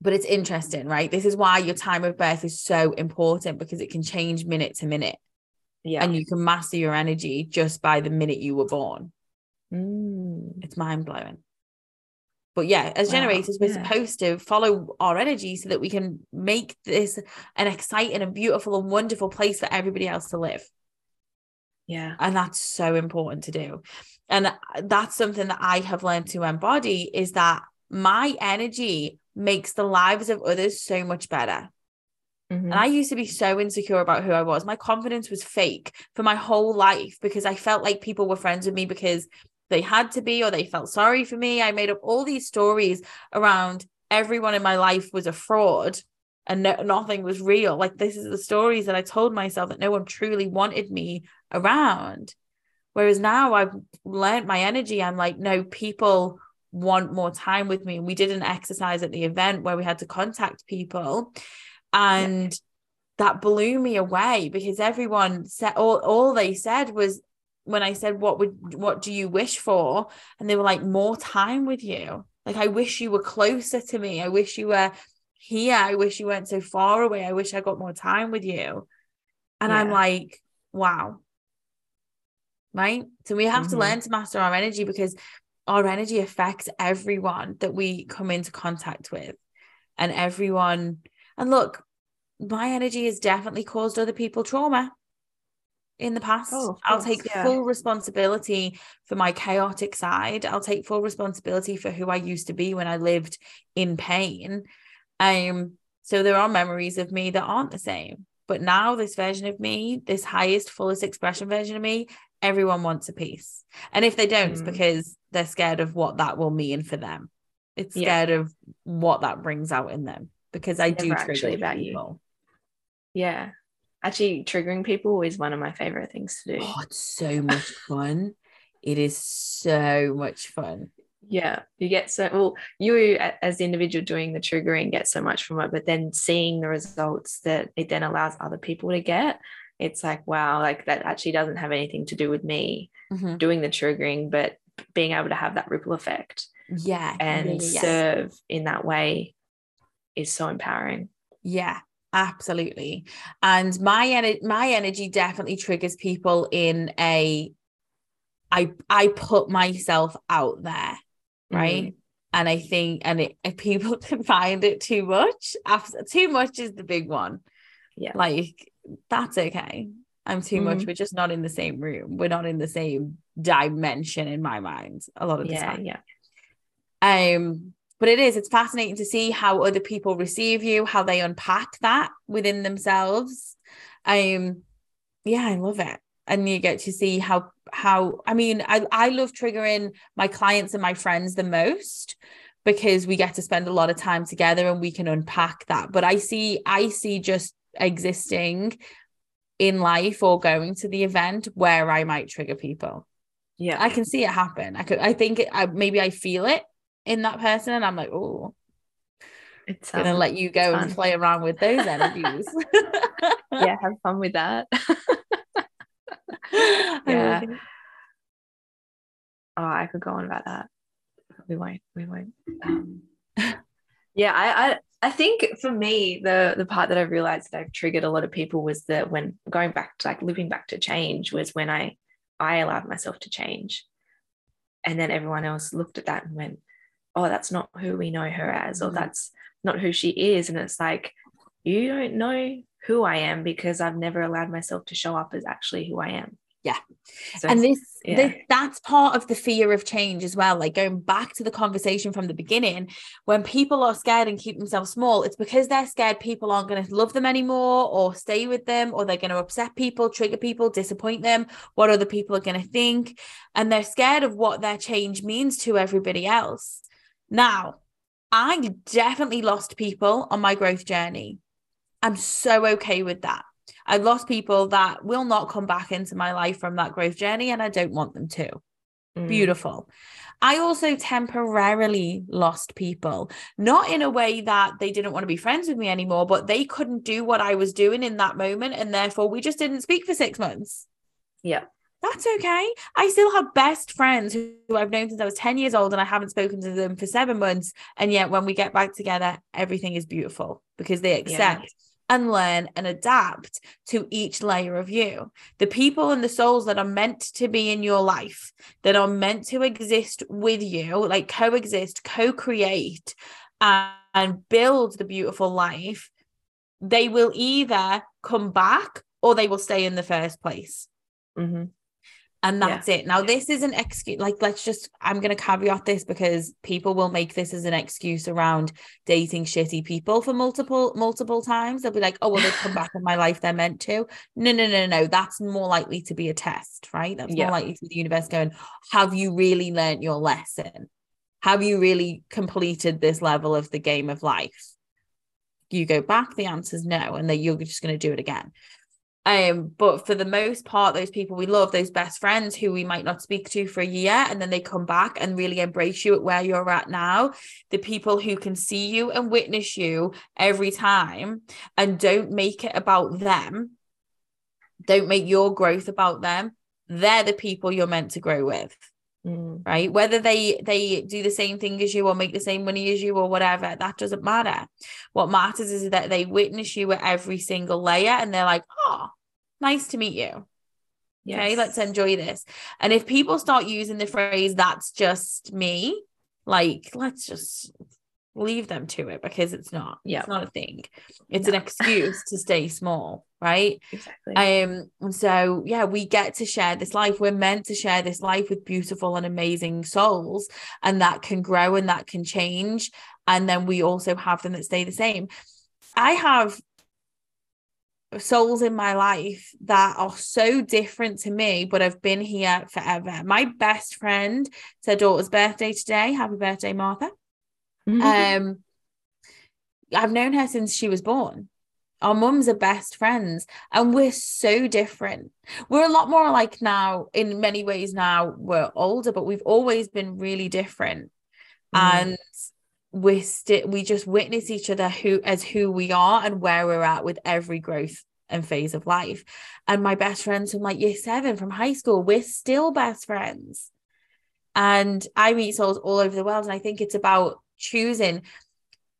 but it's interesting, right? This is why your time of birth is so important because it can change minute to minute Yeah. and you can master your energy just by the minute you were born. Mm. It's mind blowing. But yeah, as Wow, generators, we're yeah. supposed to follow our energy so that we can make this an exciting and beautiful and wonderful place for everybody else to live. Yeah. And that's so important to do. And that's something that I have learned to embody is that my energy makes the lives of others so much better. Mhm. And I used to be so insecure about who I was. My confidence was fake for my whole life because I felt like people were friends with me because they had to be or they felt sorry for me. I made up all these stories around everyone in my life was a fraud and no, nothing was real. Like, this is the stories that I told myself that no one truly wanted me around. Whereas now I've learned my energy. I'm like, no, people want more time with me. And we did an exercise at the event where we had to contact people and that blew me away because everyone said all, all they said was when I said what would what do you wish for? And they were like more time with you. Like I wish you were closer to me. I wish you were here. I wish you weren't so far away. I wish I got more time with you. And I'm like wow. Right? So we have to Mhm. learn to master our energy because our energy affects everyone that we come into contact with. And everyone and look my energy has definitely caused other people trauma in the past. Oh, I'll take yeah. full responsibility for my chaotic side. I'll take full responsibility for who I used to be when I lived in pain. Um, so there are memories of me that aren't the same. But now this version of me, this highest, fullest expression version of me, everyone wants a piece. And if they don't, mm. it's because they're scared of what that will mean for them. It's scared yeah. of what that brings out in them. Because I do trigger about people. you. Yeah actually triggering people is one of my favorite things to do. Oh, it's so much fun. it is so much fun. Yeah, you get so well. You as the individual doing the triggering get so much from it, but then seeing the results that it then allows other people to get, it's like wow, like that actually doesn't have anything to do with me mm-hmm. doing the triggering, but being able to have that ripple effect, yeah, and yeah, serve in that way is so empowering. Yeah, absolutely. And my energy my energy definitely triggers people in a i i put myself out there right? Mm. and i think and it, if people <laughs> can find it too much after too much is the big one. Yeah. Like that's okay. I'm too mm. much. Mm-hmm. we're just not in the same room. We're not in the same dimension in my mind a lot of the yeah, time. yeah. Um but it is it's fascinating to see how other people receive you how they unpack that within themselves. Um yeah i love it. And you get to see how how i mean i i love triggering my clients and my friends the most because we get to spend a lot of time together and we can unpack that. But i see i see just existing in life or going to the event where i might trigger people. Yeah. I can see it happen. I could i think it, I, maybe i feel it in that person and I'm like, oh, it's gonna let you go and play around with those energies. <laughs> yeah, have fun with that. <laughs> yeah. Oh, I could go on about that. We won't. We won't. Um, <laughs> yeah, I, I I think for me, the the part that I realized that I've triggered a lot of people was that when going back to like looping back to change was when I I allowed myself to change. And then everyone else looked at that and went, oh, that's not who we know her as, or mm. that's not who she is. And it's like, you don't know who I am because I've never allowed myself to show up as actually who I am. Yeah. So and this, yeah. this, that's part of the fear of change as well. Like going back to the conversation from the beginning, when people are scared and keep themselves small, it's because they're scared people aren't going to love them anymore or stay with them, or they're going to upset people, trigger people, disappoint them, what other people are going to think. And they're scared of what their change means to everybody else. Now, I definitely lost people on my growth journey. I'm so okay with that. I've lost people that will not come back into my life from that growth journey, and I don't want them to. Mm. Beautiful. I also temporarily lost people, not in a way that they didn't want to be friends with me anymore, but they couldn't do what I was doing in that moment. And therefore, we just didn't speak for six months. Yeah that's okay. I still have best friends who, I've known since I was 10 years old and I haven't spoken to them for seven months. And yet, when we get back together, everything is beautiful because they accept yeah. and learn and adapt to each layer of you. The people and the souls that are meant to be in your life, that are meant to exist with you, like coexist, co create, and, and build the beautiful life, they will either come back or they will stay in the first place. Mm-hmm and that's yeah. it. Now this is an excuse like let's just i'm going to caveat this because people will make this as an excuse around dating shitty people for multiple multiple times. They'll be like oh well they've come back <laughs> in my life they're meant to. No no no no that's more likely to be a test right? That's yeah. more likely to be the universe going have you really learned your lesson? Have you really completed this level of the game of life? You go back the answer is no and then you're just going to do it again um, but for the most part, those people we love, those best friends who we might not speak to for a year, and then they come back and really embrace you at where you're at now, the people who can see you and witness you every time and don't make it about them, don't make your growth about them, they're the people you're meant to grow with. Mm. Right. Whether they they do the same thing as you or make the same money as you or whatever, that doesn't matter. What matters is that they witness you at every single layer and they're like, oh, nice to meet you. Okay, let's enjoy this. And if people start using the phrase, that's just me, like, let's just leave them to it because it's not. Yeah. It's not a thing. It's an excuse to stay small, right? Exactly. Um, and so yeah, we get to share this life. We're meant to share this life with beautiful and amazing souls, and that can grow and that can change. And then we also have them that stay the same. I have souls in my life that are so different to me, but have been here forever. My best friend, it's her daughter's birthday today. Happy birthday, Martha. Mhm. Um, I've known her since she was born. Our mums are best friends, and we're so different. We're a lot more like now, in many ways. Now we're older, but we've always been really different, Mm. and we still we just witness each other who as who we are and where we're at with every growth and phase of life. And my best friends from like year seven from high school, we're still best friends. And I meet souls all over the world, and I think it's about choosing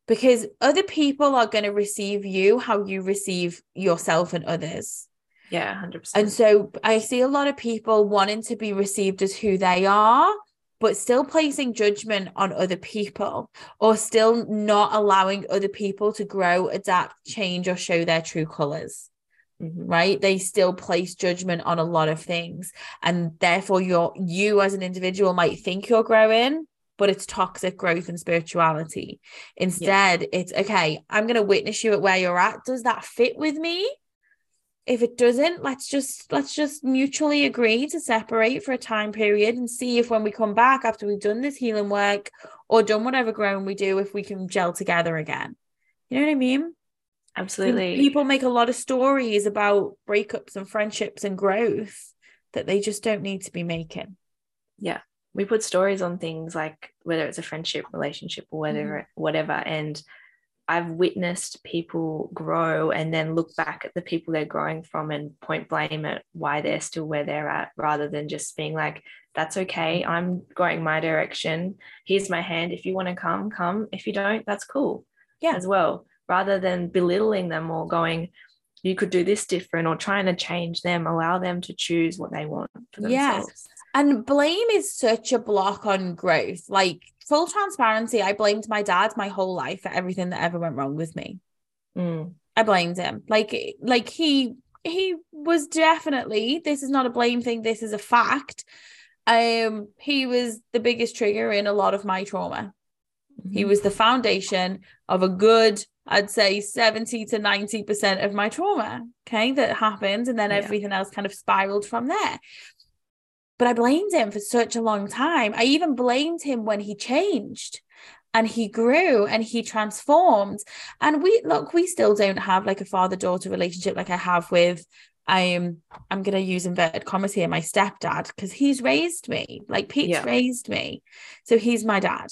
because other people are going to receive you how you receive yourself and others. yeah, hundred percent. And so I see a lot of people wanting to be received as who they are, but still placing judgment on other people or still not allowing other people to grow, adapt, change, or show their true colors mm-hmm. right? They still place judgment on a lot of things and therefore you're you as an individual might think you're growing but it's toxic growth and spirituality. Instead it's okay i'm going to witness you at where you're at. Does that fit with me if it doesn't let's just let's just mutually agree to separate for a time period and see if when we come back after we've done this healing work or done whatever growing we do if we can gel together again you know what i mean Absolutely. People make a lot of stories about breakups and friendships and growth that they just don't need to be making. Yeah. We put stories on things like whether it's a friendship relationship or whether Mm-hmm. whatever and i've witnessed people grow and then look back at the people they're growing from and point blame at why they're still where they're at rather than just being like that's okay i'm going my direction. Here's my hand. If you want to come come. If you don't that's cool Yeah. as well rather than belittling them or going you could do this different or trying to change them allow them to choose what they want for themselves. And blame is such a block on growth. Like full transparency, I blamed my dad my whole life for everything that ever went wrong with me. Mm, I blamed him. Like like he he was definitely this is not a blame thing, this is a fact. Um he was the biggest trigger in a lot of my trauma. He mhm. was the foundation of a good, I'd say 70 to 90% of my trauma. Okay. That happened. And then Yeah. everything else kind of spiraled from there. But I blamed him for such a long time. I even blamed him when he changed and he grew and he transformed. And we look, we still don't have like a father-daughter relationship like I have with I'm I'm gonna use inverted commas here, my stepdad, because he's raised me. Like Pete's Yeah. raised me. So he's my dad.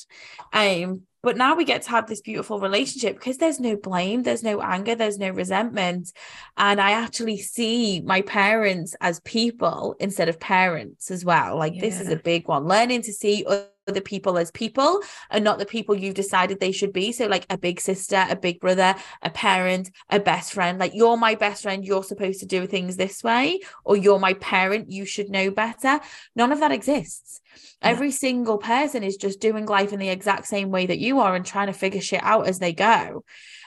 Um, but now we get to have this beautiful relationship because there's no blame, there's no anger, there's no resentment. And I actually see my parents as people instead of parents as well. Like this is a big one. Learning to see other people as people and not the people you've decided they should be. So, like a big sister, a big brother, a parent, a best friend. Like, you're my best friend, you're supposed to do things this way, or you're my parent, you should know better. None of that exists. No. Every single person is just doing life in the exact same way that you are and trying to figure shit out as they go.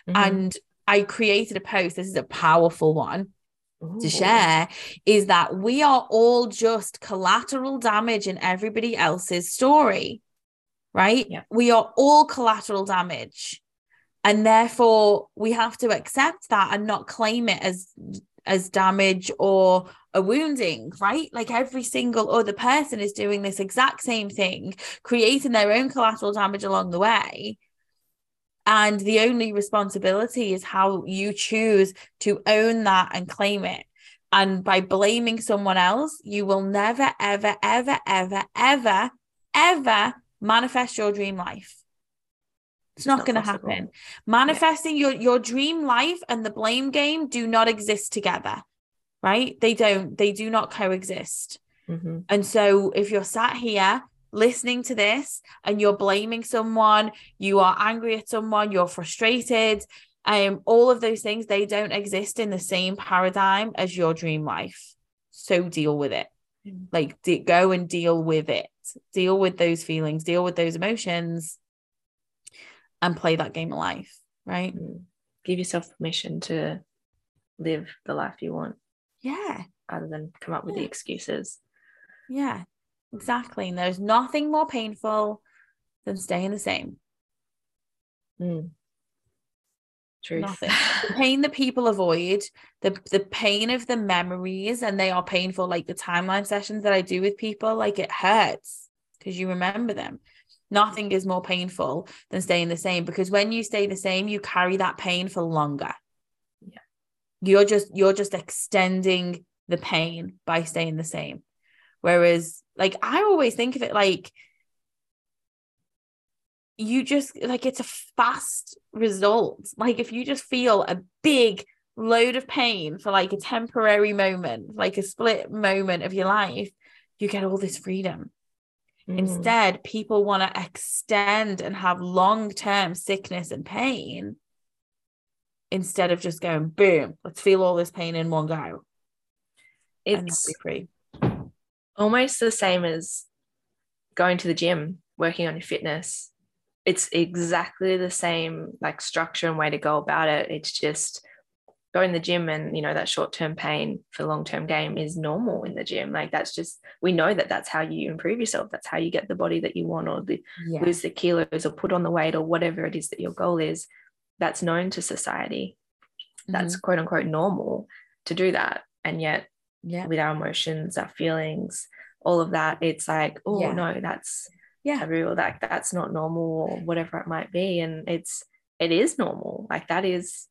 Mhm. And I created a post. This is a powerful one to share is that we are all just collateral damage in everybody else's story, right? Yeah. We are all collateral damage. And therefore, we have to accept that and not claim it as as damage or a wounding, right? Like every single other person is doing this exact same thing, creating their own collateral damage along the way. And the only responsibility is how you choose to own that and claim it. And by blaming someone else, you will never, ever, ever, ever, ever, ever manifest your dream life. It's not, not going to happen. Manifesting your, your dream life and the blame game do not exist together, right? They don't, they do not coexist. Mhm. And so if you're sat here listening to this and you're blaming someone, you are angry at someone, you're frustrated, um, all of those things, they don't exist in the same paradigm as your dream life. So deal with it. Mm. Like de- go and deal with it. Deal with those feelings, deal with those emotions and play that game of life, right? Mm. Give yourself permission to live the life you want Yeah. Other than come up with the excuses. Yeah. Exactly. And there's nothing more painful than staying the same. Mm. Truth. Nothing. the pain that people avoid, the the pain of the memories, and they are painful. Like the timeline sessions that I do with people, like it hurts because you remember them. Nothing is more painful than staying the same because when you stay the same, you carry that pain for longer. Yeah. You're just you're just extending the pain by staying the same. Whereas, like I always think of it like you just like it's a fast result. Like if you just feel a big load of pain for like a temporary moment, like a split moment of your life, you get all this freedom. Mm. Instead, people want to extend and have long term sickness and pain instead of just going, boom, let's feel all this pain in one go. it's free. Almost the same as going to the gym, working on your fitness. It's exactly the same like structure and way to go about it. It's just going to the gym and you know that short-term pain for long-term gain is normal in the gym. Like that's just we know that that's how you improve yourself. That's how you get the body that you want or the, Yeah. lose the kilos or put on the weight or whatever it is that your goal is. That's known to society. That's Mhm. quote unquote normal to do that. And yet yeah. with our emotions, our feelings, all of that, it's like, oh Yeah. no, that's Yeah. real that that's not normal or whatever it might be. And it's it is normal. Like that is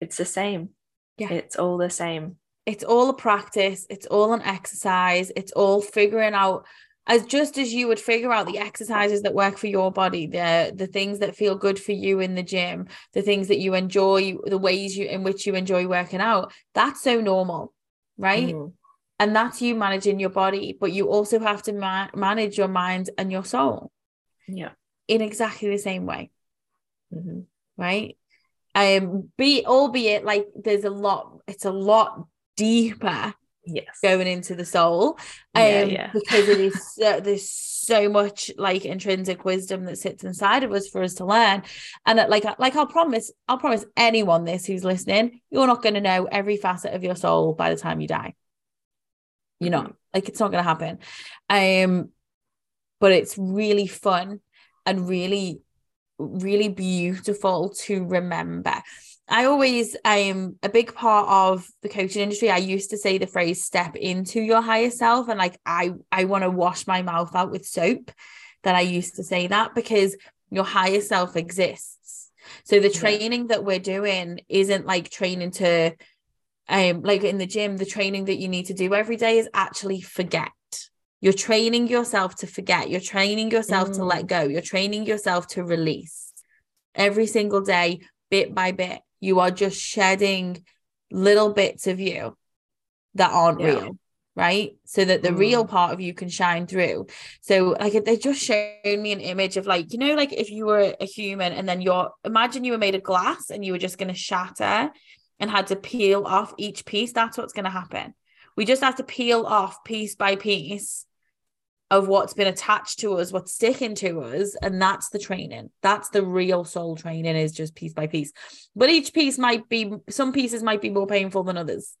it's the same. Yeah. It's all the same. it's all a practice it's all an exercise it's all figuring out as just as you would figure out the exercises that work for your body the the things that feel good for you in the gym the things that you enjoy the ways you in which you enjoy working out that's so normal right Mm. and that's you managing your body but you also have to ma- manage your mind and your soul Yeah. in exactly the same way Mhm. right um be albeit like there's a lot it's a lot deeper Yes. going into the soul um Yeah, yeah. because it is <laughs> so, there's so much like intrinsic wisdom that sits inside of us for us to learn. And uh, like like I'll promise I'll promise anyone this who's listening you're not going to know every facet of your soul by the time you die. You're not like it's not going to happen. Um but it's really fun and really really beautiful to remember I always am a big part of the coaching industry. I used to say the phrase step into your higher self and like I I want to wash my mouth out with soap that I used to say that because your higher self exists. So the training that we're doing isn't like training to um like in the gym the training that you need to do every day is actually forget. You're training yourself to forget. You're training yourself to let Mm. go. You're training yourself to release every single day bit by bit. You are just shedding little bits of you that aren't Yeah. real, right? So that the real Mm. part of you can shine through. So, like, they just showed me an image of, like, you know, like if you were a human and then you're, imagine you were made of glass and you were just going to shatter and had to peel off each piece. That's what's going to happen. We just have to peel off piece by piece of what's been attached to us, what's sticking to us, and that's the training. That's the real soul training is just piece by piece. But each piece might be some pieces might be more painful than others.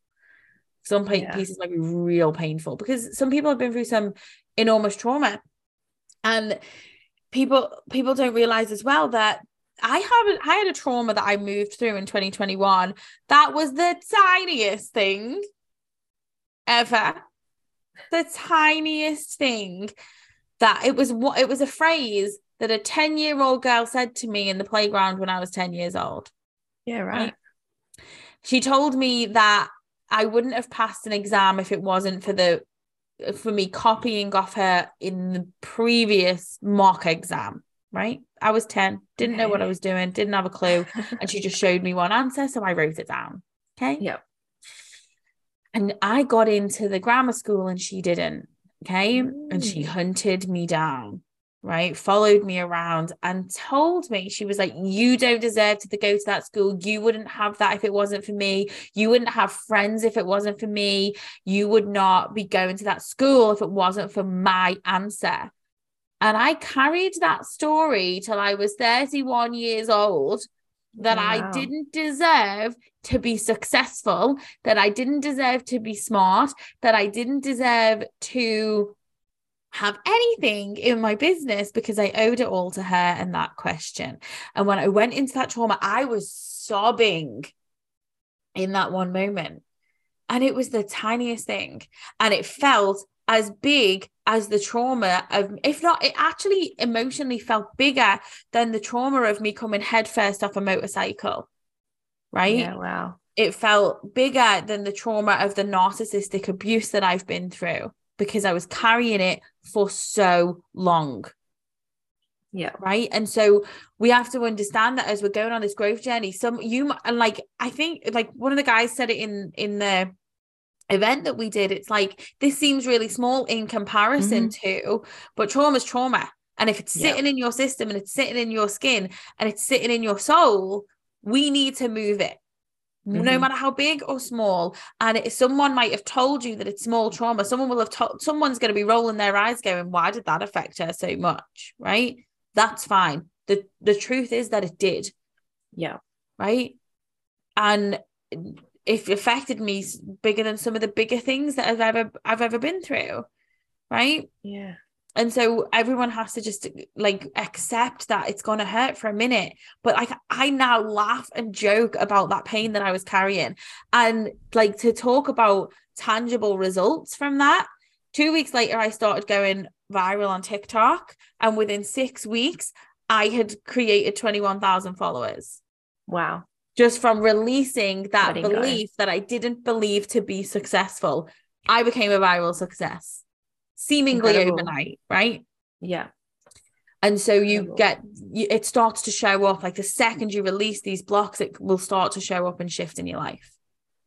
Some pa- Yeah. pieces might be real painful because some people have been through some enormous trauma, and people people don't realize as well that I haven't I had a trauma that I moved through in 2021 that was the tiniest thing ever the tiniest thing that it was what it was a phrase that a 10 year old girl said to me in the playground when I was 10 years old. Yeah, right. She told me that I wouldn't have passed an exam if it wasn't for the for me copying off her in the previous mock exam, right? I was 10, didn't know what I was doing, didn't have a clue, and she just showed me one answer, so I wrote it down. Okay. Yep. And I got into the grammar school and she didn't. Okay. And she Mm. hunted me down. right, followed me around and told me, she was like, You don't deserve to go to that school. You wouldn't have that if it wasn't for me. You wouldn't have friends if it wasn't for me. You would not be going to that school if it wasn't for my answer. And I carried that story till I was 31 years old that wow. I didn't deserve to be successful, that I didn't deserve to be smart, that I didn't deserve to have anything in my business because I owed it all to her and that question. And when I went into that trauma, I was sobbing in that one moment. And it was the tiniest thing. And it felt as big as the trauma of, if not, it actually emotionally felt bigger than the trauma of me coming headfirst off a motorcycle. Right? Yeah, wow. It felt bigger than the trauma of the narcissistic abuse that I've been through because I was carrying it for so long. Yeah. Right. And so we have to understand that as we're going on this growth journey, some you and like I think like one of the guys said it in in the event that we did, it's like this seems really small in comparison mm-hmm. to, but trauma's trauma. And if it's sitting yeah. in your system and it's sitting in your skin and it's sitting in your soul, we need to move it mm-hmm. no matter how big or small. And it, someone might have told you that it's small trauma. Someone will have told, someone's going to be rolling their eyes going, why did that affect her so much? Right. That's fine. The, the truth is that it did. Yeah. Right. And it affected me bigger than some of the bigger things that I've ever I've ever been through. Right. Yeah and so everyone has to just like accept that it's going to hurt for a minute. But like i now laugh and joke about that pain that i was carrying. And like to talk about tangible results from that two weeks later i started going viral on tiktok. And within six weeks i had created 21000 followers. Wow. Just from releasing that belief go. that i didn't believe to be successful i became a viral success seemingly Incredible. overnight, right? Yeah. And so you Incredible. get you, it starts to show up like the second you release these blocks, it will start to show up and shift in your life.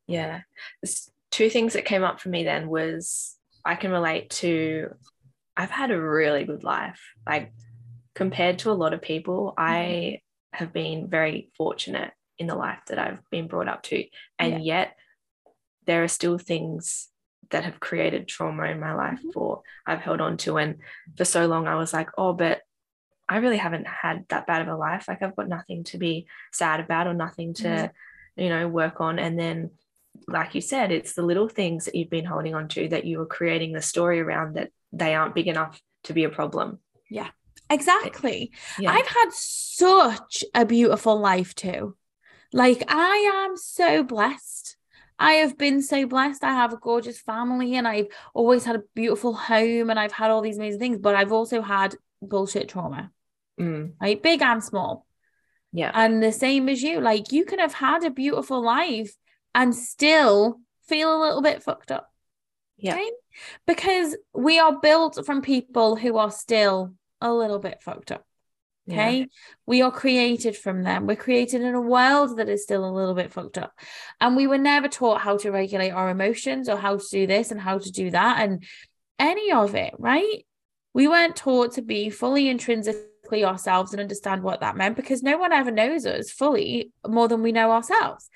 Yeah. There's two things that came up for me then was I can relate to I've had a really good life. Like compared to a lot of people, mm-hmm. I have been very fortunate in the life that I've been brought up to. And yeah. yet there are still things that have created trauma in my life mm-hmm. or I've held on to. And for so long, I was like, oh, but I really haven't had that bad of a life. Like I've got nothing to be sad about or nothing to, mm-hmm. you know, work on. And then, like you said, it's the little things that you've been holding on to that you were creating the story around that they aren't big enough to be a problem. Yeah, exactly. Yeah. I've had such a beautiful life too. Like I am so blessed I have been so blessed. I have a gorgeous family and I've always had a beautiful home and I've had all these amazing things, but I've also had bullshit trauma, mm. right? Big and small. Yeah. And the same as you, like you can have had a beautiful life and still feel a little bit fucked up. Yeah. Right? Because we are built from people who are still a little bit fucked up. Okay. Yeah. We are created from them. We're created in a world that is still a little bit fucked up. And we were never taught how to regulate our emotions or how to do this and how to do that and any of it, right? We weren't taught to be fully intrinsically ourselves and understand what that meant because no one ever knows us fully more than we know ourselves.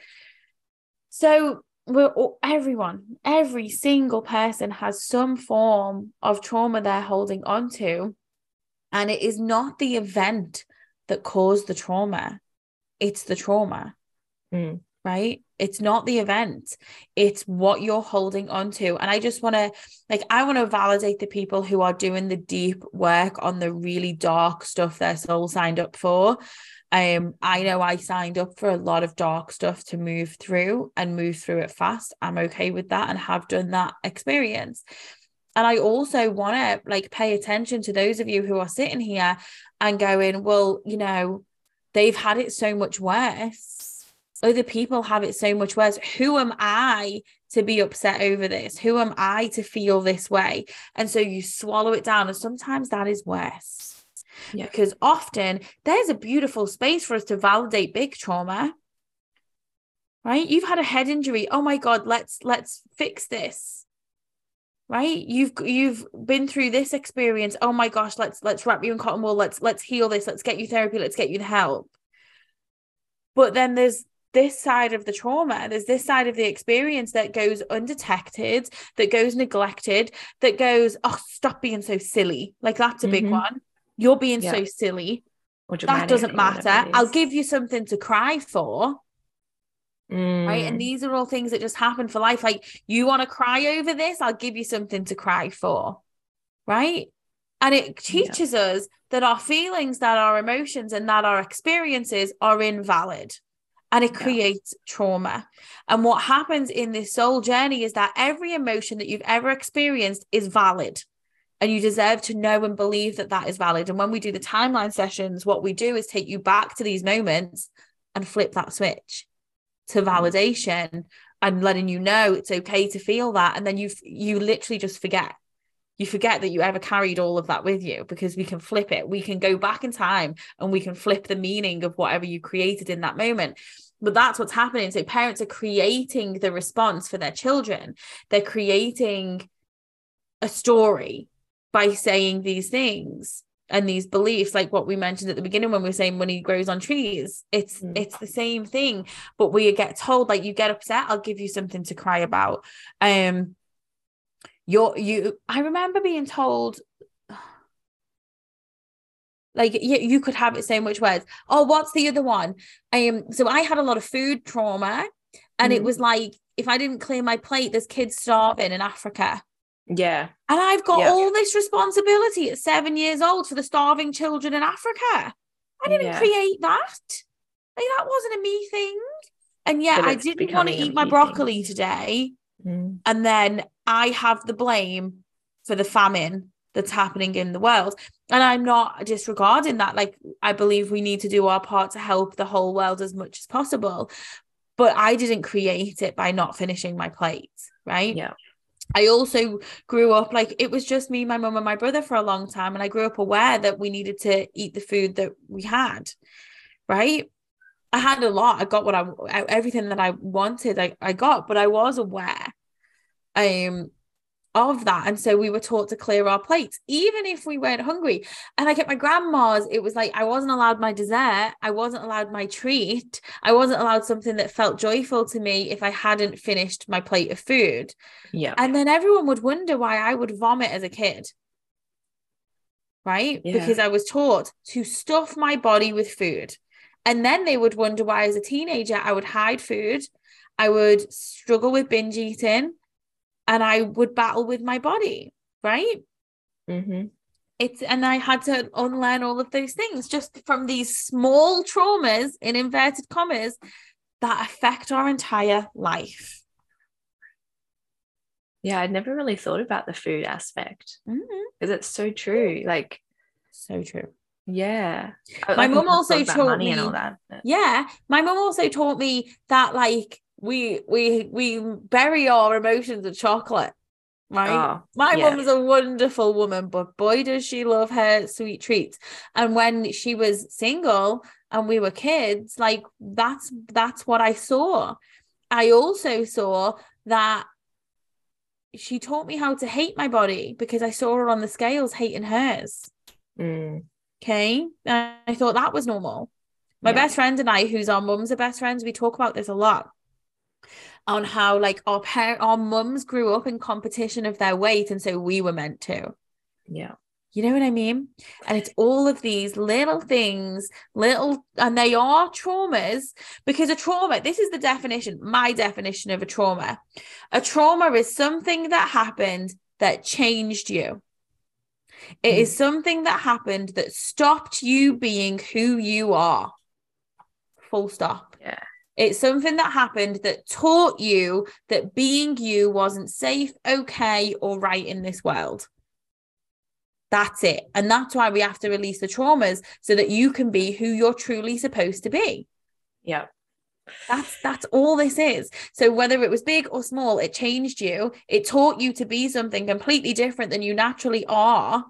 So we're everyone, every single person has some form of trauma they're holding on to and it is not the event that caused the trauma, it's the trauma. Mm. Right? It's not the event, it's what you're holding on to. And I just want to, like, I want to validate the people who are doing the deep work on the really dark stuff their soul signed up for. Um, I know I signed up for a lot of dark stuff to move through and move through it fast. I'm okay with that and have done that experience. And I also want to like pay attention to those of you who are sitting here and going, well, you know, they've had it so much worse. Other people have it so much worse. Who am I to be upset over this? Who am I to feel this way? And so you swallow it down. And sometimes that is worse. Yeah. Because often there's a beautiful space for us to validate big trauma. Right? You've had a head injury. Oh my God, let's let's fix this right? You've you've been through this experience. Oh my gosh let's let's wrap you in cotton wool. Let's let's heal this. Let's get you therapy. Let's get you the help. But then there's this side of the trauma. There's this side of the experience that goes undetected that goes neglected that goes oh stop being so silly. Like that's a big Mhm. one. You're being Yeah. so silly. That doesn't matter. i'll give you something to cry for right? And Mm, these are all things that just happen for life. Like you want to cry over this? I'll give you something to cry for. Right? And it Yeah. teaches us that our feelings that our emotions and that our experiences are invalid and it Yeah. creates trauma. And what happens in this soul journey is that every emotion that you've ever experienced is valid and you deserve to know and believe that that is valid. And when we do the timeline sessions what we do is take you back to these moments and flip that switch to mm. validation and letting you know it's okay to feel that. And then you you literally just forget. You forget that you ever carried all of that with you because we can flip it. We can go back in time and we can flip the meaning of whatever you created in that moment. But that's what's happening. So parents are creating the response for their children. They're creating a story by saying these things and these beliefs like what we mentioned at the beginning when we were saying money grows on trees it's Mm. it's the same thing but we get told like you get upset i'll give you something to cry about um you're you i remember being told <sighs> like you, you could have it so much words oh what's the other one um so i had a lot of food trauma and it Mhm. was like if i didn't clear my plate there's kids starving in africa yeah and I've got Yeah. all this responsibility at seven years old for the starving children in Africa. I didn't Yeah. create that. Like that wasn't a me thing. And yet I didn't want to eat my me thing. broccoli today. Mm, And then I have the blame for the famine that's happening in the world. And I'm not disregarding that. Like I believe we need to do our part to help the whole world as much as possible. But I didn't create it by not finishing my plate. Right. yeah I also grew up like it was just me, my mum, and my brother for a long time. And I grew up aware that we needed to eat the food that we had. Right. I had a lot. I got what I everything that I wanted, I, I got, but I was aware um of that. And so we were taught to clear our plates, even if we weren't hungry. And like at my grandma's, it was like I wasn't allowed my dessert, I wasn't allowed my treat, I wasn't allowed something that felt joyful to me if I hadn't finished my plate of food. yeah And then everyone would wonder why I would vomit as a kid. Right? Yeah. Because I was taught to stuff my body with food. And then they would wonder why, as a teenager, I would hide food, I would struggle with binge eating, and I would battle with my body. Right? hmm It's and I had to unlearn all of those things just from these small traumas in inverted commas that affect our entire life. yeah i'd never really thought about the food aspect because it's so true like So true. yeah My mum also taught me- all that but- Yeah, my mum also taught me that like we we we bury our emotions in chocolate, right? oh my yeah. mum's a wonderful woman, but boy does she love her sweet treats. And when she was single and we were kids, like that's that's what I saw. I also saw that she taught me how to hate my body because I saw her on the scales hating hers. Mm, Okay. And I thought that was normal. My Yeah. best friend and I, who's our mums are best friends, we talk about this a lot. On how like our par- our mums grew up in competition of their weight, and so we were meant to. yeah You know what I mean? And it's all of these little things, little, and they are traumas because a trauma, this is the definition, my definition of a trauma. A trauma is something that happened that changed you. It Mm. is something that happened that stopped you being who you are. Full stop. Yeah. It's something that happened that taught you that being you wasn't safe, okay, or right in this world. That's it. And that's why we have to release the traumas so that you can be who you're truly supposed to be. yeah That's that's all this is. So whether it was big or small, it changed you. It taught you to be something completely different than you naturally are.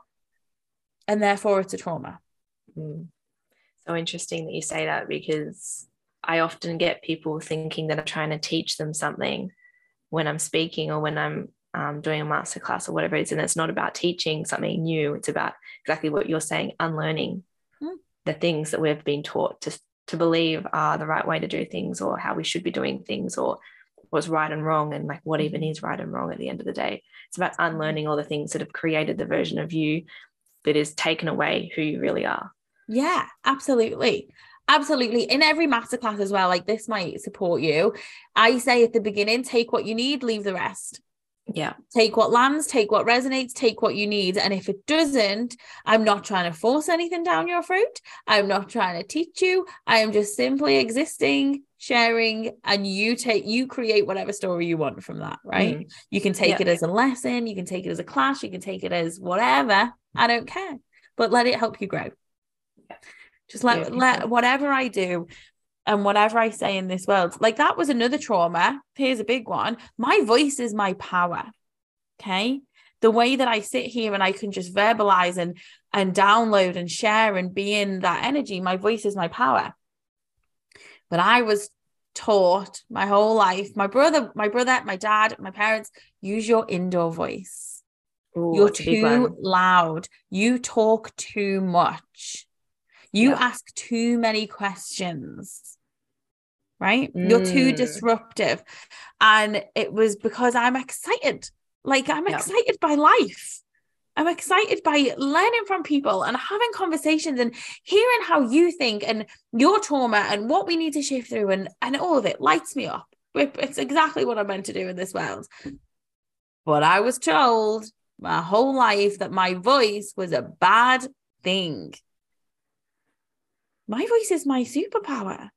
And therefore it's a trauma. Mm. So interesting that you say that because I often get people thinking that I'm trying to teach them something when I'm speaking or when I'm um, doing a masterclass or whatever it is. And it's not about teaching something new, it's about exactly what you're saying, unlearning mm. the things that we've been taught to, to believe are the right way to do things or how we should be doing things or what's right and wrong and like what even mm-hmm. is right and wrong at the end of the day. It's about mm-hmm. unlearning all the things that have created the version of you that is taken away who you really are. Yeah, absolutely. Absolutely. In every masterclass as well, like this might support you. I say at the beginning, take what you need, leave the rest. Yeah. Take what lands, take what resonates, take what you need. And if it doesn't, I'm not trying to force anything down your throat. I'm not trying to teach you. I am just simply existing, sharing, and you take, you create whatever story you want from that, right? Mm. You can take yeah. it as a lesson, you can take it as a class, you can take it as whatever. I don't care, but let it help you grow. Just let, yeah, let whatever I do and whatever I say in this world, like that was another trauma. Here's a big one. My voice is my power. Okay. The way that I sit here and I can just verbalize and and download and share and be in that energy, my voice is my power. But I was taught my whole life, my brother, my brother, my dad, my parents, use your indoor voice. Ooh, You're too loud. You talk too much. You yeah. ask too many questions right? Mm. You're too mm. disruptive. And it was because I'm excited. Like I'm yeah. excited by life. I'm excited by learning from people and having conversations and hearing how you think and your trauma and what we need to shift through and, and all of it lights me up. It's exactly what I'm meant to do in this world. But I was told my whole life that my voice was a bad thing. My voice is my superpower.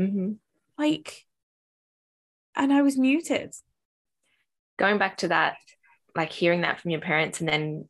Mm-hmm. Like, and I was muted. Going back to that, like hearing that from your parents, and then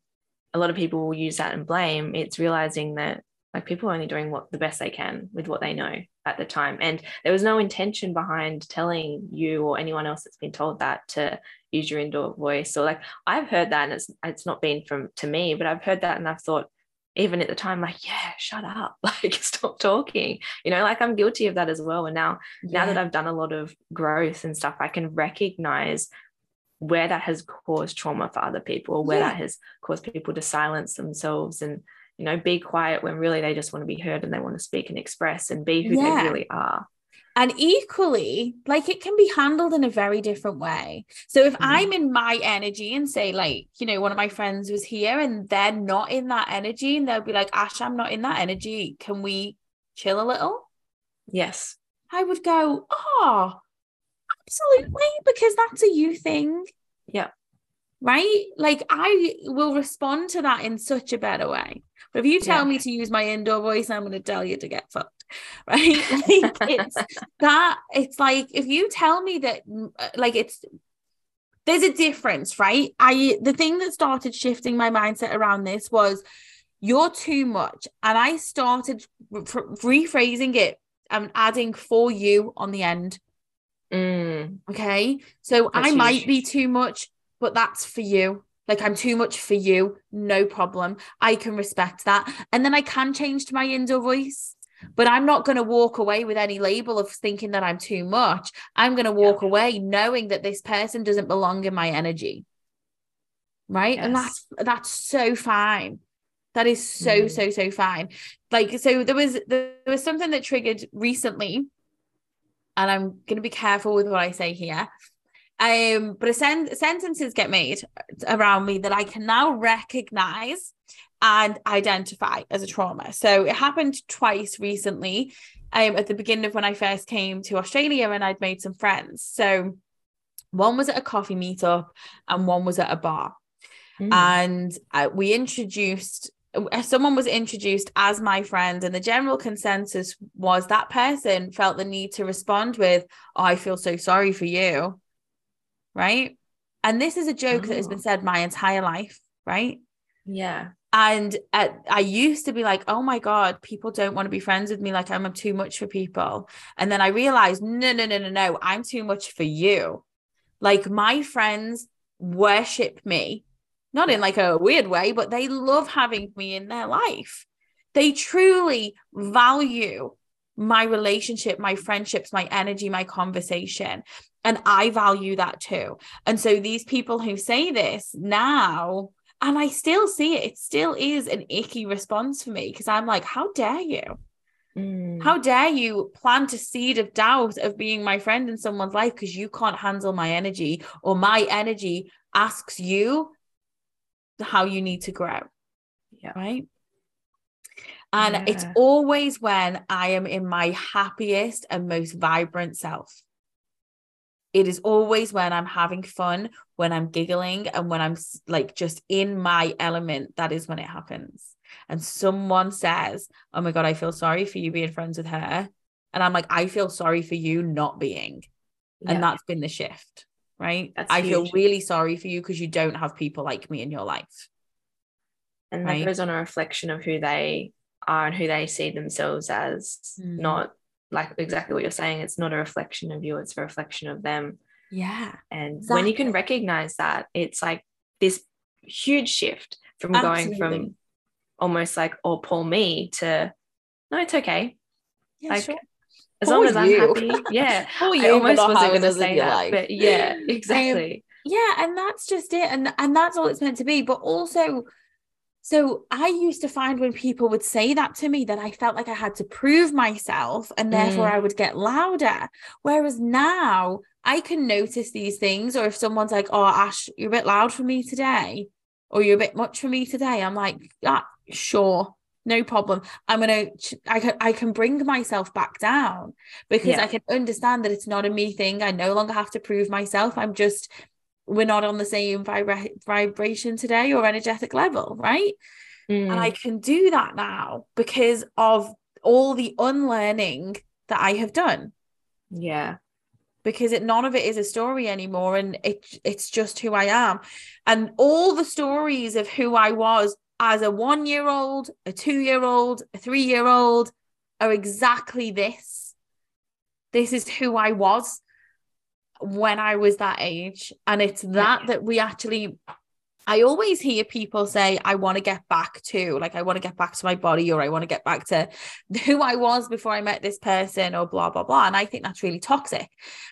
a lot of people will use that and blame, it's realizing that like people are only doing what the best they can with what they know at the time. And there was no intention behind telling you or anyone else that's been told that to use your indoor voice. Or like I've heard that and it's it's not been from to me, but I've heard that and I've thought, even at the time like yeah shut up <laughs> like stop talking you know like i'm guilty of that as well and now yeah. now that i've done a lot of growth and stuff i can recognize where that has caused trauma for other people where yeah. that has caused people to silence themselves and you know be quiet when really they just want to be heard and they want to speak and express and be who yeah. they really are and equally like it can be handled in a very different way. So if mm. i'm in my energy and say like you know one of my friends was here and they're not in that energy and they'll be like ash i'm not in that energy. Can we chill a little? Yes. I would go oh absolutely because that's a you thing. Yeah. Right? Like i will respond to that in such a better way. But if you tell yeah. me to use my indoor voice i'm going to tell you to get fucked <laughs> right <laughs> like it's that it's like if you tell me that uh, like it's there's a difference right i the thing that started shifting my mindset around this was you're too much and i started re- rephrasing it and adding for you on the end mm. okay so that's i huge. might be too much but that's for you like I'm too much for you, no problem. I can respect that. And then I can change to my indoor voice but I'm not going to walk away with any label of thinking that I'm too much. I'm going to walk yeah. away knowing that this person doesn't belong in my energy. Right. Yes. And that's that's so fine. That is so, mm. so, so fine. Like, so there was there was something that triggered recently, and I'm gonna be careful with what I say here. Um, but a sen- sentences get made around me that I can now recognize and identify as a trauma. So it happened twice recently. Um, at the beginning of when I first came to Australia and I'd made some friends. So one was at a coffee meetup and one was at a bar. Mm. And uh, we introduced uh, someone was introduced as my friend and the general consensus was that person felt the need to respond with oh, i feel so sorry for you right and this is a joke oh. that has been oh. said my entire life right yeah and at, I used to be like, oh my God, people don't want to be friends with me. Like I'm too much for people. And then I realized, no, no, no, no, no, I'm too much for you. Like my friends worship me, not in like a weird way, but they love having me in their life. They truly value my relationship, my friendships, my energy, my conversation. And I value that too. And so these people who say this now, and I still see it, it still is an icky response for me because I'm like, how dare you? Mm. How dare you plant a seed of doubt of being my friend in someone's life because you can't handle my energy or my energy asks you how you need to grow? Yeah. Right. And it's always when I am in my happiest and most vibrant self. It is always when I'm having fun, when I'm giggling, and when I'm like just in my element. That is when it happens. And someone says, Oh my God, I feel sorry for you being friends with her. And I'm like, I feel sorry for you not being. Yeah. And that's been the shift, right? That's I feel really sorry for you because you don't have people like me in your life. and right. that goes on a reflection of who they are and who they see themselves as Mhm. not like exactly what you're saying it's not a reflection of you it's a reflection of them Yeah. and when you can recognize that it's like this huge shift from going from almost like oh poor me to no it's okay Yeah, like sure. as Poor long as i'm you. happy <laughs> yeah Poor i you, but almost wasn't going to say that life. but yeah <laughs> exactly yeah and that's just it and and that's all it's meant to be but also so i used to find when people would say that to me that i felt like i had to prove myself and therefore Mm. i would get louder whereas now i can notice these things or if someone's like oh ash you're a bit loud for me today or you're a bit much for me today i'm like ah, sure no problem i'm gonna i can i can bring myself back down because Yeah. i can understand that it's not a me thing i no longer have to prove myself i'm just we're not on the same vibra- vibration today or energetic level right? And Mm, i can do that now because of all the unlearning that i have done. Yeah. Because it none of it is a story anymore and it it's just who I am. And all the stories of who I was as a 1 year old a 2 year old a 3 year old are exactly this. This is who I was when I was that age and it's that that we actually I always hear people say, I want to get back to, like, I want to get back to my body, or I want to get back to <laughs> who I was before I met this person, or blah, blah, blah. And I think that's really toxic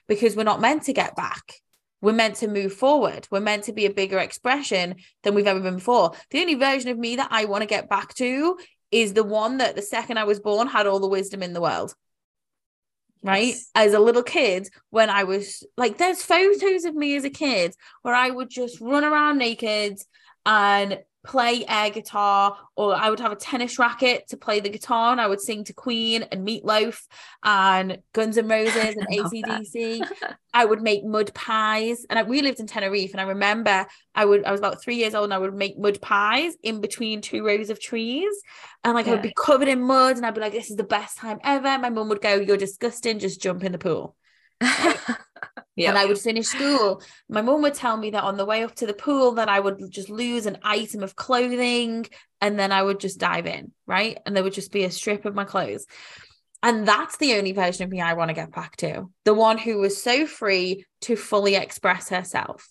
because we're not meant to get back. We're meant to move forward. We're meant to be a bigger expression than we've ever been before. The only version of me that I want to get back to is the one that the second I was born had all the wisdom in the world right Yes. as a little kid when i was like there's photos of me as a kid where i would just run around naked and play air guitar or i would have a tennis racket to play the guitar and i would sing to queen and meatloaf and guns <laughs> and roses and acdc i would make mud pies and I, we lived in tenerife and i remember i would i was about three years old and i would make mud pies in between two rows of trees and like I would be covered in mud and I'd be like, this is the best time ever. My mum would go, You're disgusting, just jump in the pool. <laughs> yeah And I would finish school. My mum would tell me that on the way up to the pool that I would just lose an item of clothing and then I would just dive in, right? And there would just be a strip of my clothes. And that's the only version of me I want to get back to. The one who was so free to fully express herself.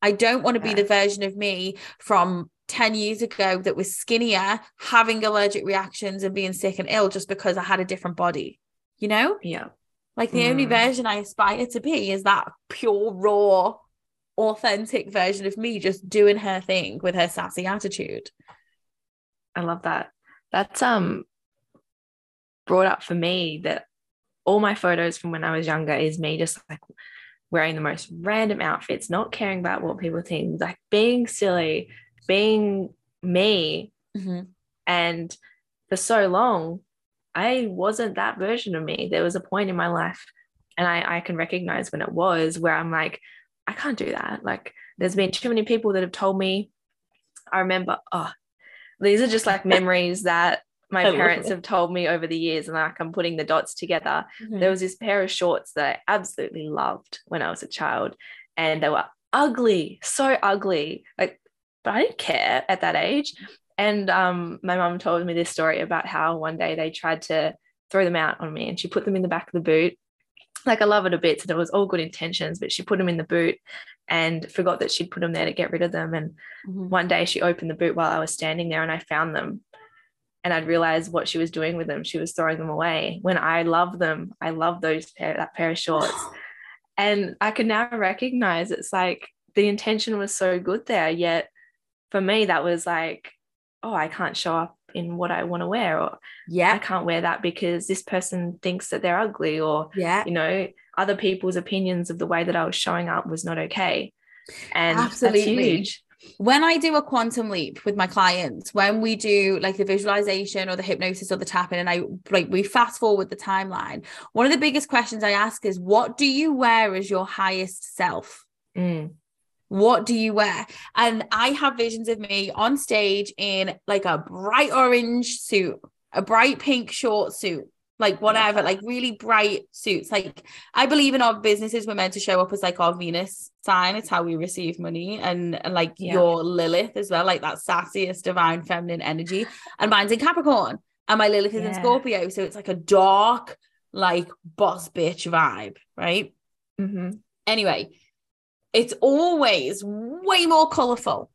I don't want to be the version of me from 10 years ago that was skinnier, having allergic reactions and being sick and ill just because I had a different body. You know? yeah Like the only Mm. version I aspire to be is that pure, raw, authentic version of me just doing her thing with her sassy attitude. I love that. That's um brought up for me that all my photos from when I was younger is me just like wearing the most random outfits, not caring about what people think, like being silly, being me. Mhm. And for so long, I wasn't that version of me. There was a point in my life, and I, I can recognize when it was where I'm like, I can't do that. Like, there's been too many people that have told me. I remember, oh, these are just like memories <laughs> that my parents have told me over the years, and like I'm putting the dots together. There was this pair of shorts that I absolutely loved when I was a child, and they were ugly, so ugly. Like, but I didn't care at that age. And um, my mum told me this story about how one day they tried to throw them out on me, and she put them in the back of the boot. Like I love it a bit, so there was all good intentions, but she put them in the boot and forgot that she'd put them there to get rid of them. And Mhm. one day she opened the boot while I was standing there, and I found them. And I'd realized what she was doing with them. She was throwing them away. When I love them, I love those pair that pair of shorts. <sighs> And I can now recognize it's like the intention was so good there. Yet for me, that was like, oh, I can't show up in what I want to wear, or yeah, I can't wear that because this person thinks that they're ugly, or yeah, you know, other people's opinions of the way that I was showing up was not okay. And Absolutely. that's huge. when I do a quantum leap with my clients, when we do like the visualization or the hypnosis or the tapping, and I like we fast forward the timeline, one of the biggest questions I ask is, What do you wear as your highest self? Mm. What do you wear? And I have visions of me on stage in like a bright orange suit, a bright pink short suit, like whatever, Yeah. like really bright suits. Like I believe in our businesses, we're meant to show up as like our Venus sign. It's how we receive money, and, and like Yeah. your Lilith as well, like that sassiest divine feminine energy. And mine's in Capricorn, and my Lilith is in Scorpio, so it's like a dark, like boss bitch vibe, right? Mhm. anyway, it's always way more colorful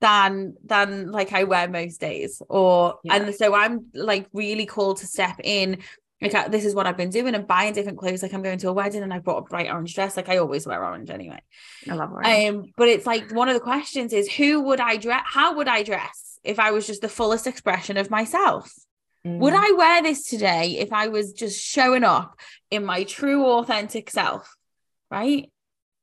than than like I wear most days. Or Yeah. and so I'm like really called to step in. Like I- this is what I've been doing and buying different clothes. Like I'm going to a wedding and I brought a bright orange dress. Like I always wear orange anyway. I love orange. Um, but it's like one of the questions is who would I dress? How would I dress if I was just the fullest expression of myself? Would Mm. I wear this today if I was just showing up in my true authentic self? Right?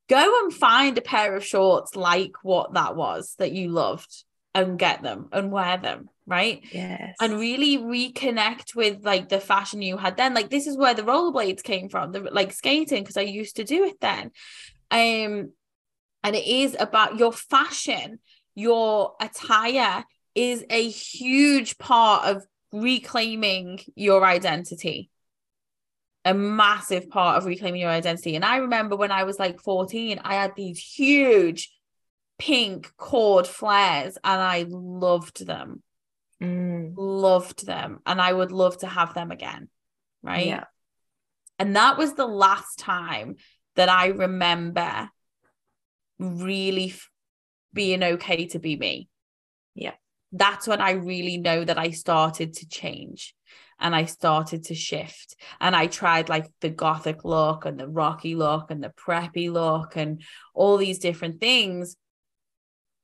Go and find a pair of shorts like what that was that you loved and get them and wear them, right? Yes. And really reconnect with like the fashion you had then. Like this is where the rollerblades came from, the like skating, because I used to do it then. Um, and it is about your fashion, your attire is a huge part of reclaiming your identity a massive part of reclaiming your identity and i remember when i was like 14 i had these huge pink cord flares and i loved them Mm. loved them and i would love to have them again right Yeah. and that was the last time that i remember really f- being okay to be me Yeah. that's when I really know that I started to change and I started to shift. And I tried like the gothic look and the rocky look and the preppy look and all these different things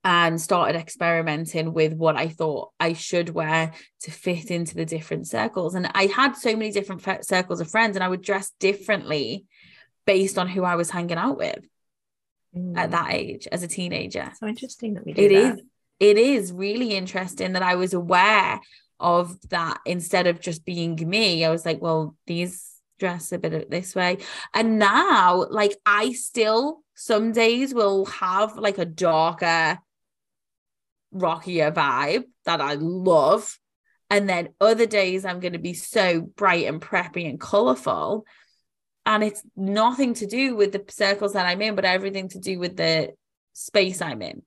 and started experimenting with what I thought I should wear to fit into the different circles. And I had so many different fe- circles of friends and I would dress differently based on who I was hanging out with at Mm. that age as a teenager. So interesting that we do It that. is. It is really interesting that I was aware of that instead of just being me. I was like, well, these dress a bit of this way. And now, like, I still some days will have like a darker, rockier vibe that I love. And then other days I'm going to be so bright and preppy and colorful. And it's nothing to do with the circles that I'm in, but everything to do with the space I'm in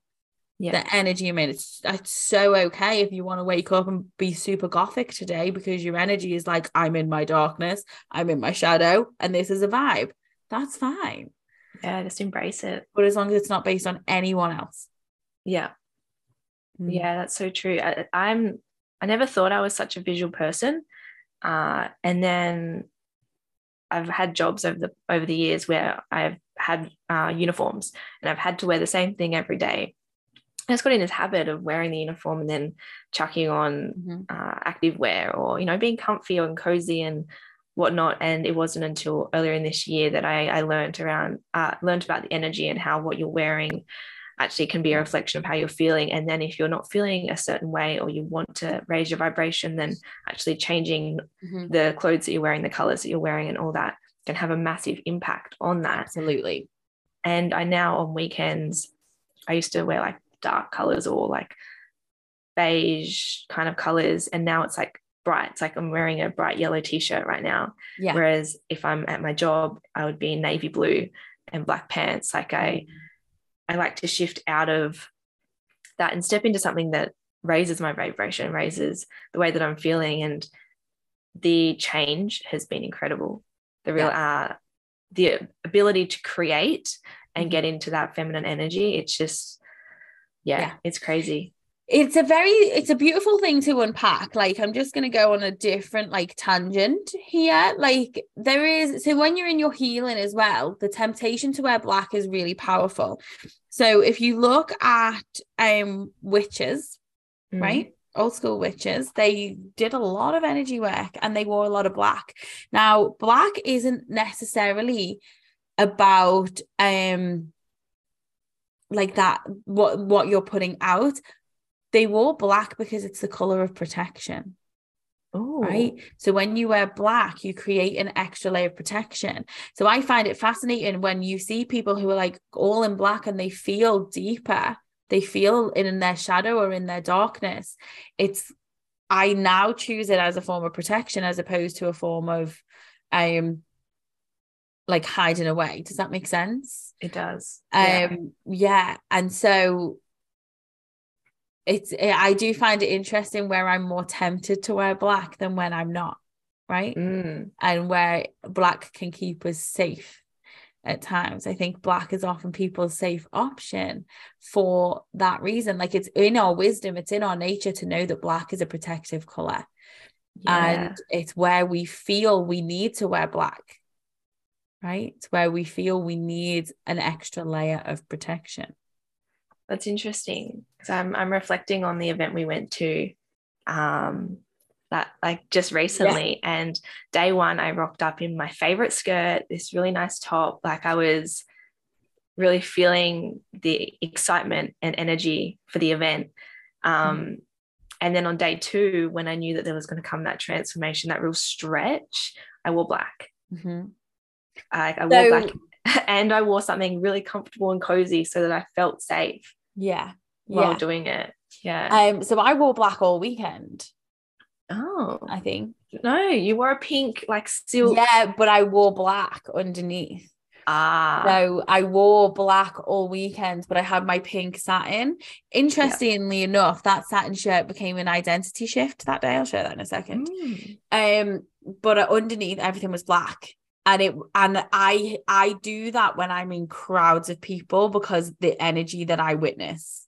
Yeah. the energy I'm in. It's, it's so okay if you want to wake up and be super gothic today because your energy is like, I'm in my darkness, I'm in my shadow, and this is a vibe. That's fine. yeah. Just embrace it. But as long as it's not based on anyone else. Yeah. Mm. Yeah, that's so true. I, I'm I never thought I was such a visual person. Uh, and then I've had jobs over the over the years where I've had uh, uniforms and I've had to wear the same thing every day. I just got in this habit of wearing the uniform and then chucking on Mhm. uh, active wear or you know being comfy and cozy and whatnot. And it wasn't until earlier in this year that I, I learned around uh, learned about the energy and how what you're wearing actually can be a reflection of how you're feeling. And then if you're not feeling a certain way or you want to raise your vibration, then actually changing Mhm. the clothes that you're wearing, the colors that you're wearing, and all that can have a massive impact on that. Absolutely. And I now on weekends, I used to wear like dark colors or like beige kind of colors. And now it's like bright. It's like I'm wearing a bright yellow t shirt right now. Yeah. Whereas if I'm at my job, I would be in navy blue and black pants. Like I, I like to shift out of that and step into something that raises my vibration, raises the way that I'm feeling. And the change has been incredible. The real, uh, the ability to create and Mhm. get into that feminine energy. It's just, yeah, Yeah. it's crazy. it's a very it's a beautiful thing to unpack like i'm just going to go on a different like tangent here like there is so when you're in your healing as well the temptation to wear black is really powerful so if you look at um witches mm. right old school witches they did a lot of energy work and they wore a lot of black now black isn't necessarily about um like that what what you're putting out they wore black because it's the color of protection Oh. Right. So when you wear black, you create an extra layer of protection. So I find it fascinating when you see people who are like all in black and they feel deeper, they feel in their shadow or in their darkness. It's, I now choose it as a form of protection as opposed to a form of, um, like hiding away. Does that make sense? It does. Um, yeah. yeah. And so it's it, I do find it interesting where I'm more tempted to wear black than when I'm not, right? Mm. And where black can keep us safe at times. I think black is often people's safe option for that reason. Like it's in our wisdom, it's in our nature to know that black is a protective color. Yeah. And it's where we feel we need to wear black, right? It's where we feel we need an extra layer of protection. That's interesting because I'm I'm reflecting on the event we went to, um, that like just recently, yeah. and day one I rocked up in my favorite skirt, this really nice top. Like I was really feeling the excitement and energy for the event. Um, mm. And then on day two, when I knew that there was going to come that transformation, that real stretch, I wore black. Mm-hmm. I, I wore black <laughs> and I wore something really comfortable and cozy so that I felt safe. Yeah. While yeah. doing it. Yeah. Um, so I wore black all weekend. Oh. I think. No, you wore a pink like silk. Yeah, but I wore black underneath. Ah. So I wore black all weekend, but I had my pink satin. Interestingly yep. enough, that satin shirt became an identity shift that day. I'll show that in a second. Mm. Um, but underneath everything was black and it and i i do that when i'm in crowds of people because the energy that i witness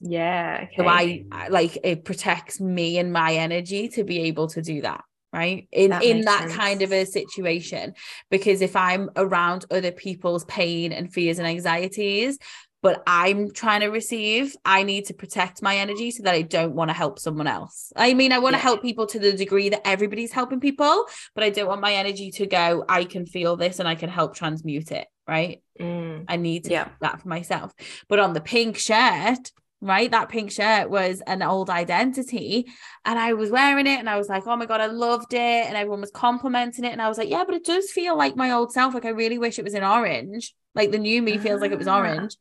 yeah okay. so I, I like it protects me and my energy to be able to do that right in that in that sense. kind of a situation because if i'm around other people's pain and fears and anxieties but I'm trying to receive, I need to protect my energy so that I don't want to help someone else. I mean, I want to yeah. help people to the degree that everybody's helping people, but I don't want my energy to go, I can feel this and I can help transmute it. Right. Mm. I need to yeah. that for myself. But on the pink shirt, right? That pink shirt was an old identity. And I was wearing it and I was like, oh my God, I loved it. And everyone was complimenting it. And I was like, yeah, but it does feel like my old self. Like I really wish it was in orange. Like the new me feels like it was ah. orange.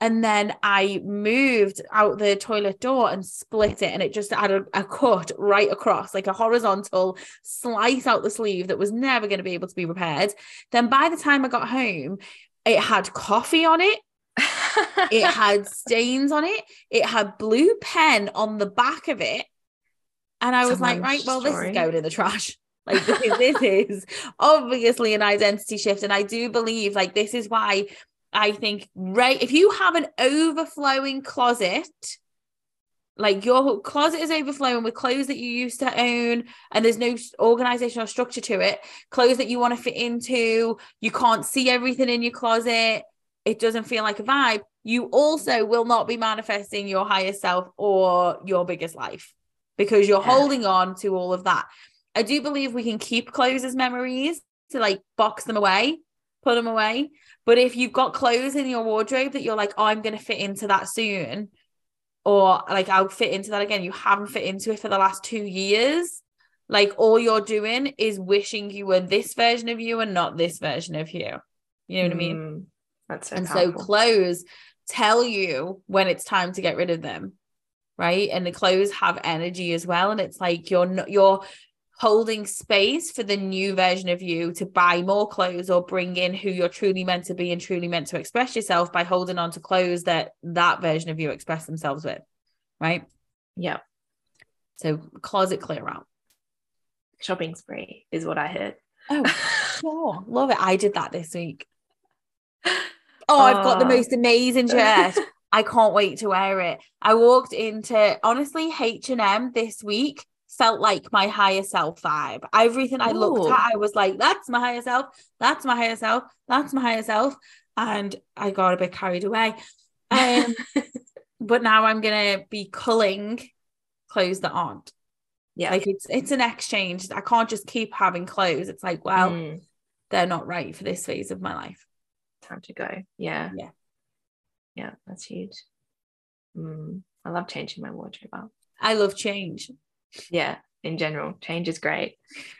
And then I moved out the toilet door and split it. And it just had a, a cut right across, like a horizontal slice out the sleeve that was never going to be able to be repaired. Then by the time I got home, it had coffee on it. It <laughs> had stains on it. It had blue pen on the back of it. And I was Someone's like, right, well, story. this is going in the trash. <laughs> Like this, this is obviously an identity shift. And I do believe like this is why I think right if you have an overflowing closet, like your closet is overflowing with clothes that you used to own and there's no organizational structure to it, clothes that you want to fit into, you can't see everything in your closet, it doesn't feel like a vibe, you also will not be manifesting your higher self or your biggest life because you're yeah. holding on to all of that. I do believe we can keep clothes as memories to like box them away, put them away. But if you've got clothes in your wardrobe that you're like, oh, I'm going to fit into that soon, or like I'll fit into that again, you haven't fit into it for the last two years. Like all you're doing is wishing you were this version of you and not this version of you. You know what mm, I mean? That's so and powerful. so clothes tell you when it's time to get rid of them right? And the clothes have energy as well. And it's like you're not you're holding space for the new version of you to buy more clothes or bring in who you're truly meant to be and truly meant to express yourself by holding on to clothes that that version of you express themselves with right? Yeah so closet clear out. Shopping spree is what i heard. Oh <laughs> sure. Love it. I did that this week <laughs> oh i've got the most amazing shirt <laughs> I can't wait to wear it. I walked into honestly H&M this week felt like my higher self vibe. Everything I looked Ooh. at, I was like, that's my higher self, that's my higher self, that's my higher self. And I got a bit carried away. Um, <laughs> but now I'm gonna be culling clothes that aren't. yeah. Like it's it's an exchange. I can't just keep having clothes. It's like, well, Mm, they're not right for this phase of my life. Time to go. Yeah. Yeah. Yeah, that's huge. Mm, I love changing my wardrobe up. I love change. Yeah, in general, change is great.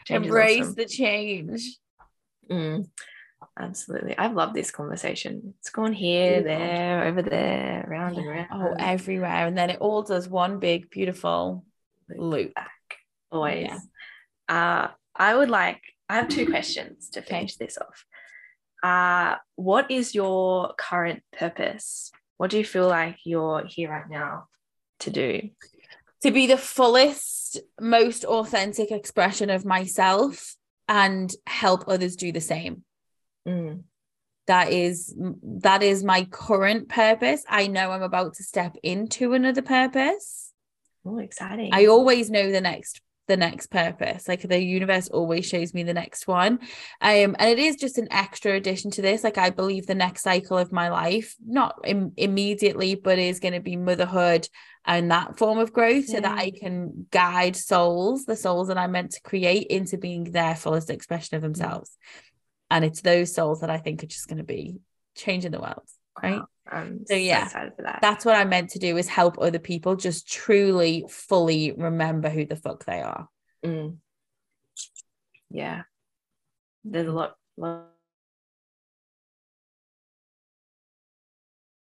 Change is Embrace awesome. the change. Mm, absolutely. I've loved this conversation. It's gone here, there, over there, round and round. Oh, everywhere. And then it all does one big, beautiful loop. back. Always. Yeah. Uh, I would like, I have two questions to finish this off. Uh, what is your current purpose? What do you feel like you're here right now to do? To be the fullest, most authentic expression of myself and help others do the same. Mm, That is that is my current purpose. I know I'm about to step into another purpose. oh, exciting. I always know the next the next purpose. Like the universe always shows me the next one. Um, and it is just an extra addition to this. Like I believe the next cycle of my life, not Im- immediately, but is going to be motherhood and that form of growth, so that I can guide souls, the souls that I'm meant to create, into being their fullest expression of themselves. And it's those souls that I think are just going to be changing the world. right? Wow, So, so yeah, for that. That's what I'm meant to do is help other people just truly, fully remember who the fuck they are. Mm. Yeah. There's a lot, lot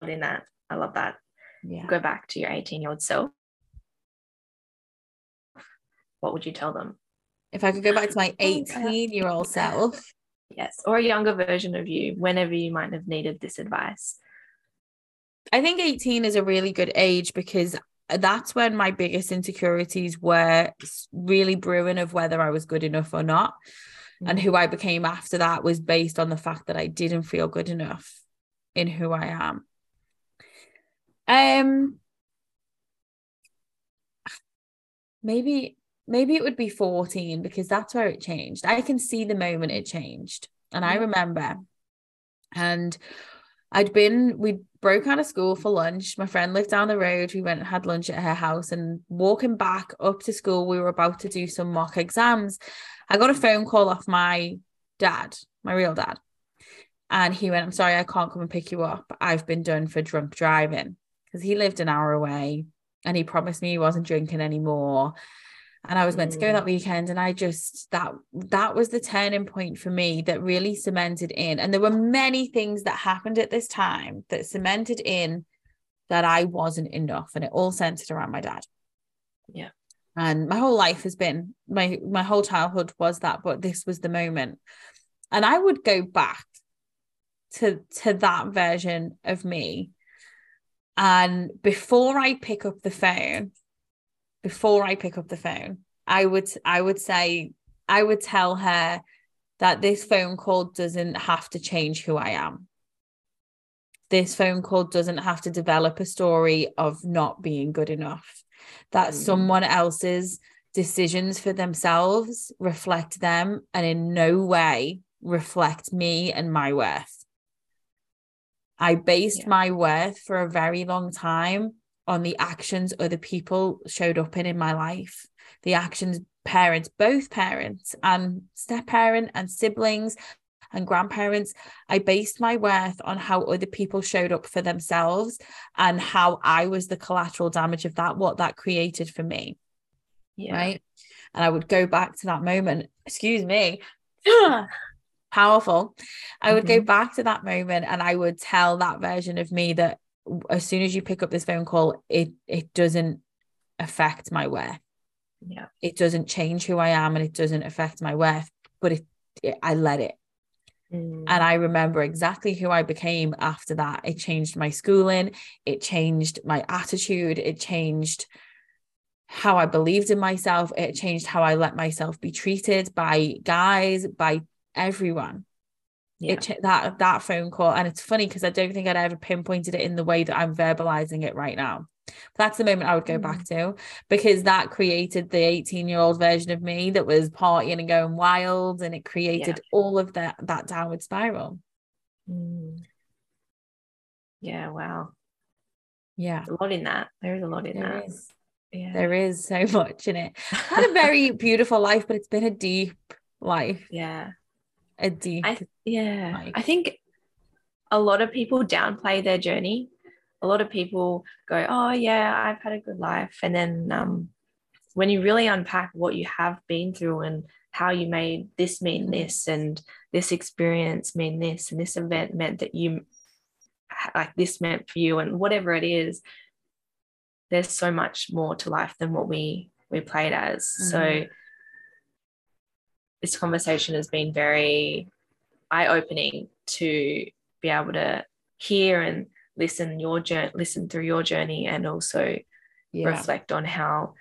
in that. I love that. Yeah. Go back to your 18 year old self. What would you tell them? If I could go back to my <laughs> Oh, 18 year old self, Yes. Or a younger version of you, whenever you might have needed this advice. I think 18 is a really good age because that's when my biggest insecurities were really brewing of whether I was good enough or not. And Mm. who I became after that was based on the fact that I didn't feel good enough in who I am. Um maybe maybe it would be 14 because that's where it changed. I can see the moment it changed. And I remember and I'd been we broke out of school for lunch. My friend lived down the road. We went and had lunch at her house and walking back up to school we were about to do some mock exams. I got a mm. phone call off my dad, my real dad. And he went, I'm sorry, I can't come and pick you up. I've been done for drunk driving because he lived an hour away and he promised me he wasn't drinking anymore. And I was meant to go Mm. that weekend. And I just that that was the turning point for me that really cemented in. And there were many things that happened at this time that cemented in that I wasn't enough. And it all centered around my dad Yeah. and my whole life has been my my whole childhood was that but this was the moment and i would go back to to that version of me and before i pick up the phone before i pick up the phone i would i would say i would tell her that this phone call doesn't have to change who i am this phone call doesn't have to develop a story of not being good enough that Mm. someone else's decisions for themselves reflect them and in no way reflect me and my worth. I based Yeah. my worth for a very long time on the actions other people showed up in in my life, the actions parents, both parents and step parent and siblings and grandparents. I based my worth on how other people showed up for themselves and how I was the collateral damage of that, what that created for me Yeah. right? And I would go back to that moment, excuse me, <laughs> powerful. I would go Mhm. back to that moment and I would tell that version of me that as soon as you pick up this phone call, it it doesn't affect my worth. Yeah. It doesn't change who I am and it doesn't affect my worth, but it, it I let it. Mm. And I remember exactly who I became after that. It changed my schooling, it changed my attitude, it changed how I believed in myself, it changed how I let myself be treated by guys, by everyone. Yeah. it ch- that that phone call and it's funny because I don't think I'd ever pinpointed it in the way that I'm verbalizing it right now. But that's the moment I would go back to because that created the 18 year old version of me that was partying and going wild and it created all of that that downward spiral. Mm. Yeah, wow. Yeah. A lot in that. There is a lot in There that. is. Yeah. There is so <laughs> much in it. Had a <laughs> very beautiful life, but it's been a deep life. yeah. A deep I yeah. Like- I think a lot of people downplay their journey. A lot of people go, "Oh yeah, I've had a good life," and then um, when you really unpack what you have been through and how you made this mean this and this experience mean this and this event meant that you like this meant for you and whatever it is there's so much more to life than what we we played as so Mhm. This conversation has been very eye-opening to be able to hear and listen your journey listen through your journey and also yeah. reflect on how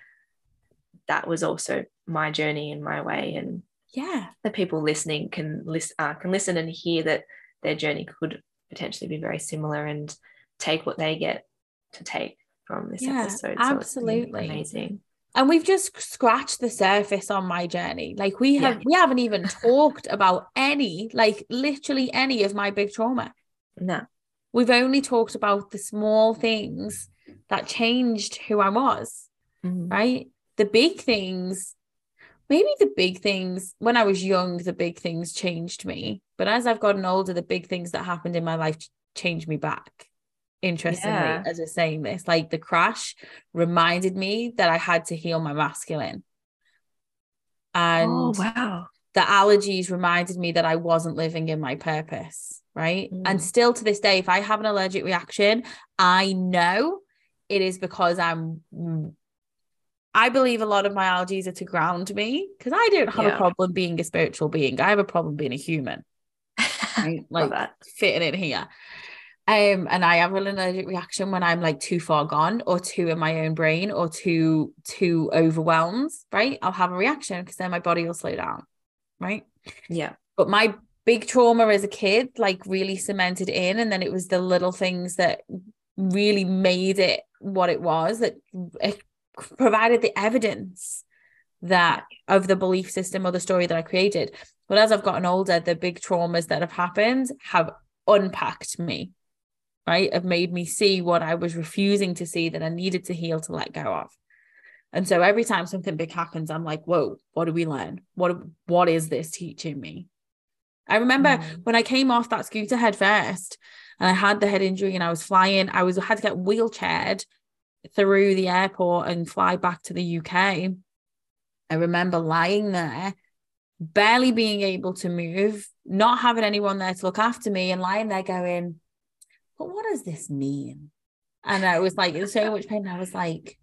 that was also my journey and my way and Yeah. the people listening can listen uh, can listen and hear that their journey could potentially be very similar and take what they get to take from this Yeah, episode. So absolutely. amazing. And we've just scratched the surface on my journey. Like we have Yeah. we haven't even talked about any like literally any of my big trauma. No, we've only talked about the small things that changed who i was Mhm. right? The big things maybe the big things when i was young the big things changed me. But as i've gotten older the big things that happened in my life ch- changed me back interestingly Yeah. as we're saying this like the crash reminded me that i had to heal my masculine and oh wow. the allergies reminded me that I wasn't living in my purpose, right? And Mm. still to this day, if I have an allergic reaction, I know it is because I'm. I believe a lot of my allergies are to ground me because I don't have a problem being a spiritual being. I have a problem being a human, <laughs> right? Like that. fitting in here. Um, and I have an allergic reaction when I'm like too far gone or too in my own brain or too too overwhelmed, right? I'll have a reaction because then my body will slow down, right? Yeah. But my big trauma as a kid, like really cemented in, and then it was the little things that really made it what it was that it provided the evidence that of the belief system or the story that I created. But as I've gotten older, the big traumas that have happened have unpacked me, right? Have made me see what I was refusing to see that I needed to heal to let go of. And so every time something big happens, I'm like, whoa, what do we learn? What what is this teaching me? I remember Mm. when I came off that scooter head first and I had the head injury and I was flying, I was had to get wheelchaired through the airport and fly back to the UK. I remember lying there, barely being able to move, not having anyone there to look after me, and lying there going, But what does this mean? And I was like, in so much pain. I was like,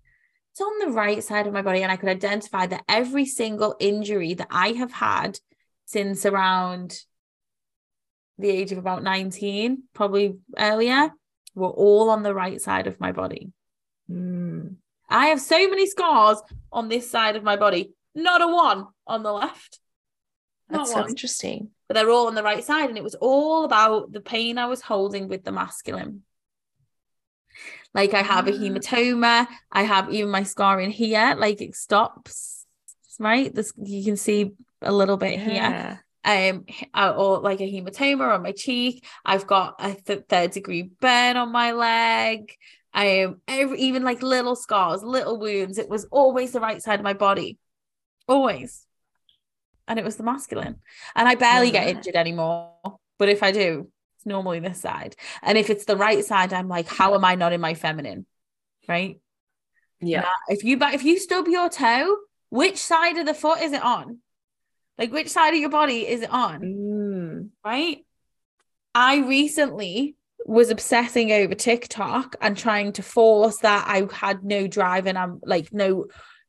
it's on the right side of my body. And I could identify that every single injury that I have had since around the age of about 19, probably earlier, were all on the right side of my body. Mm. I have so many scars on this side of my body, not a one on the left. Not That's so interesting. But they're all on the right side. And it was all about the pain I was holding with the masculine. Like I have a Ah. hematoma, I have even my scar in here, like it stops, right? This you can see a little bit here Yeah. um uh, or like a hematoma on my cheek i've got a th- third degree burn on my leg um every, even like little scars little wounds it was always the right side of my body always and it was the masculine. And i barely get injured anymore but if i do it's normally this side. And if it's the right side i'm like how am i not in my feminine? Right? Yeah. Nah, if you ba- if you stub your toe which side of the foot is it on? Like which side of your body is it on? Mm. right? I recently was obsessing over TikTok and trying to force that I had no drive and I'm like no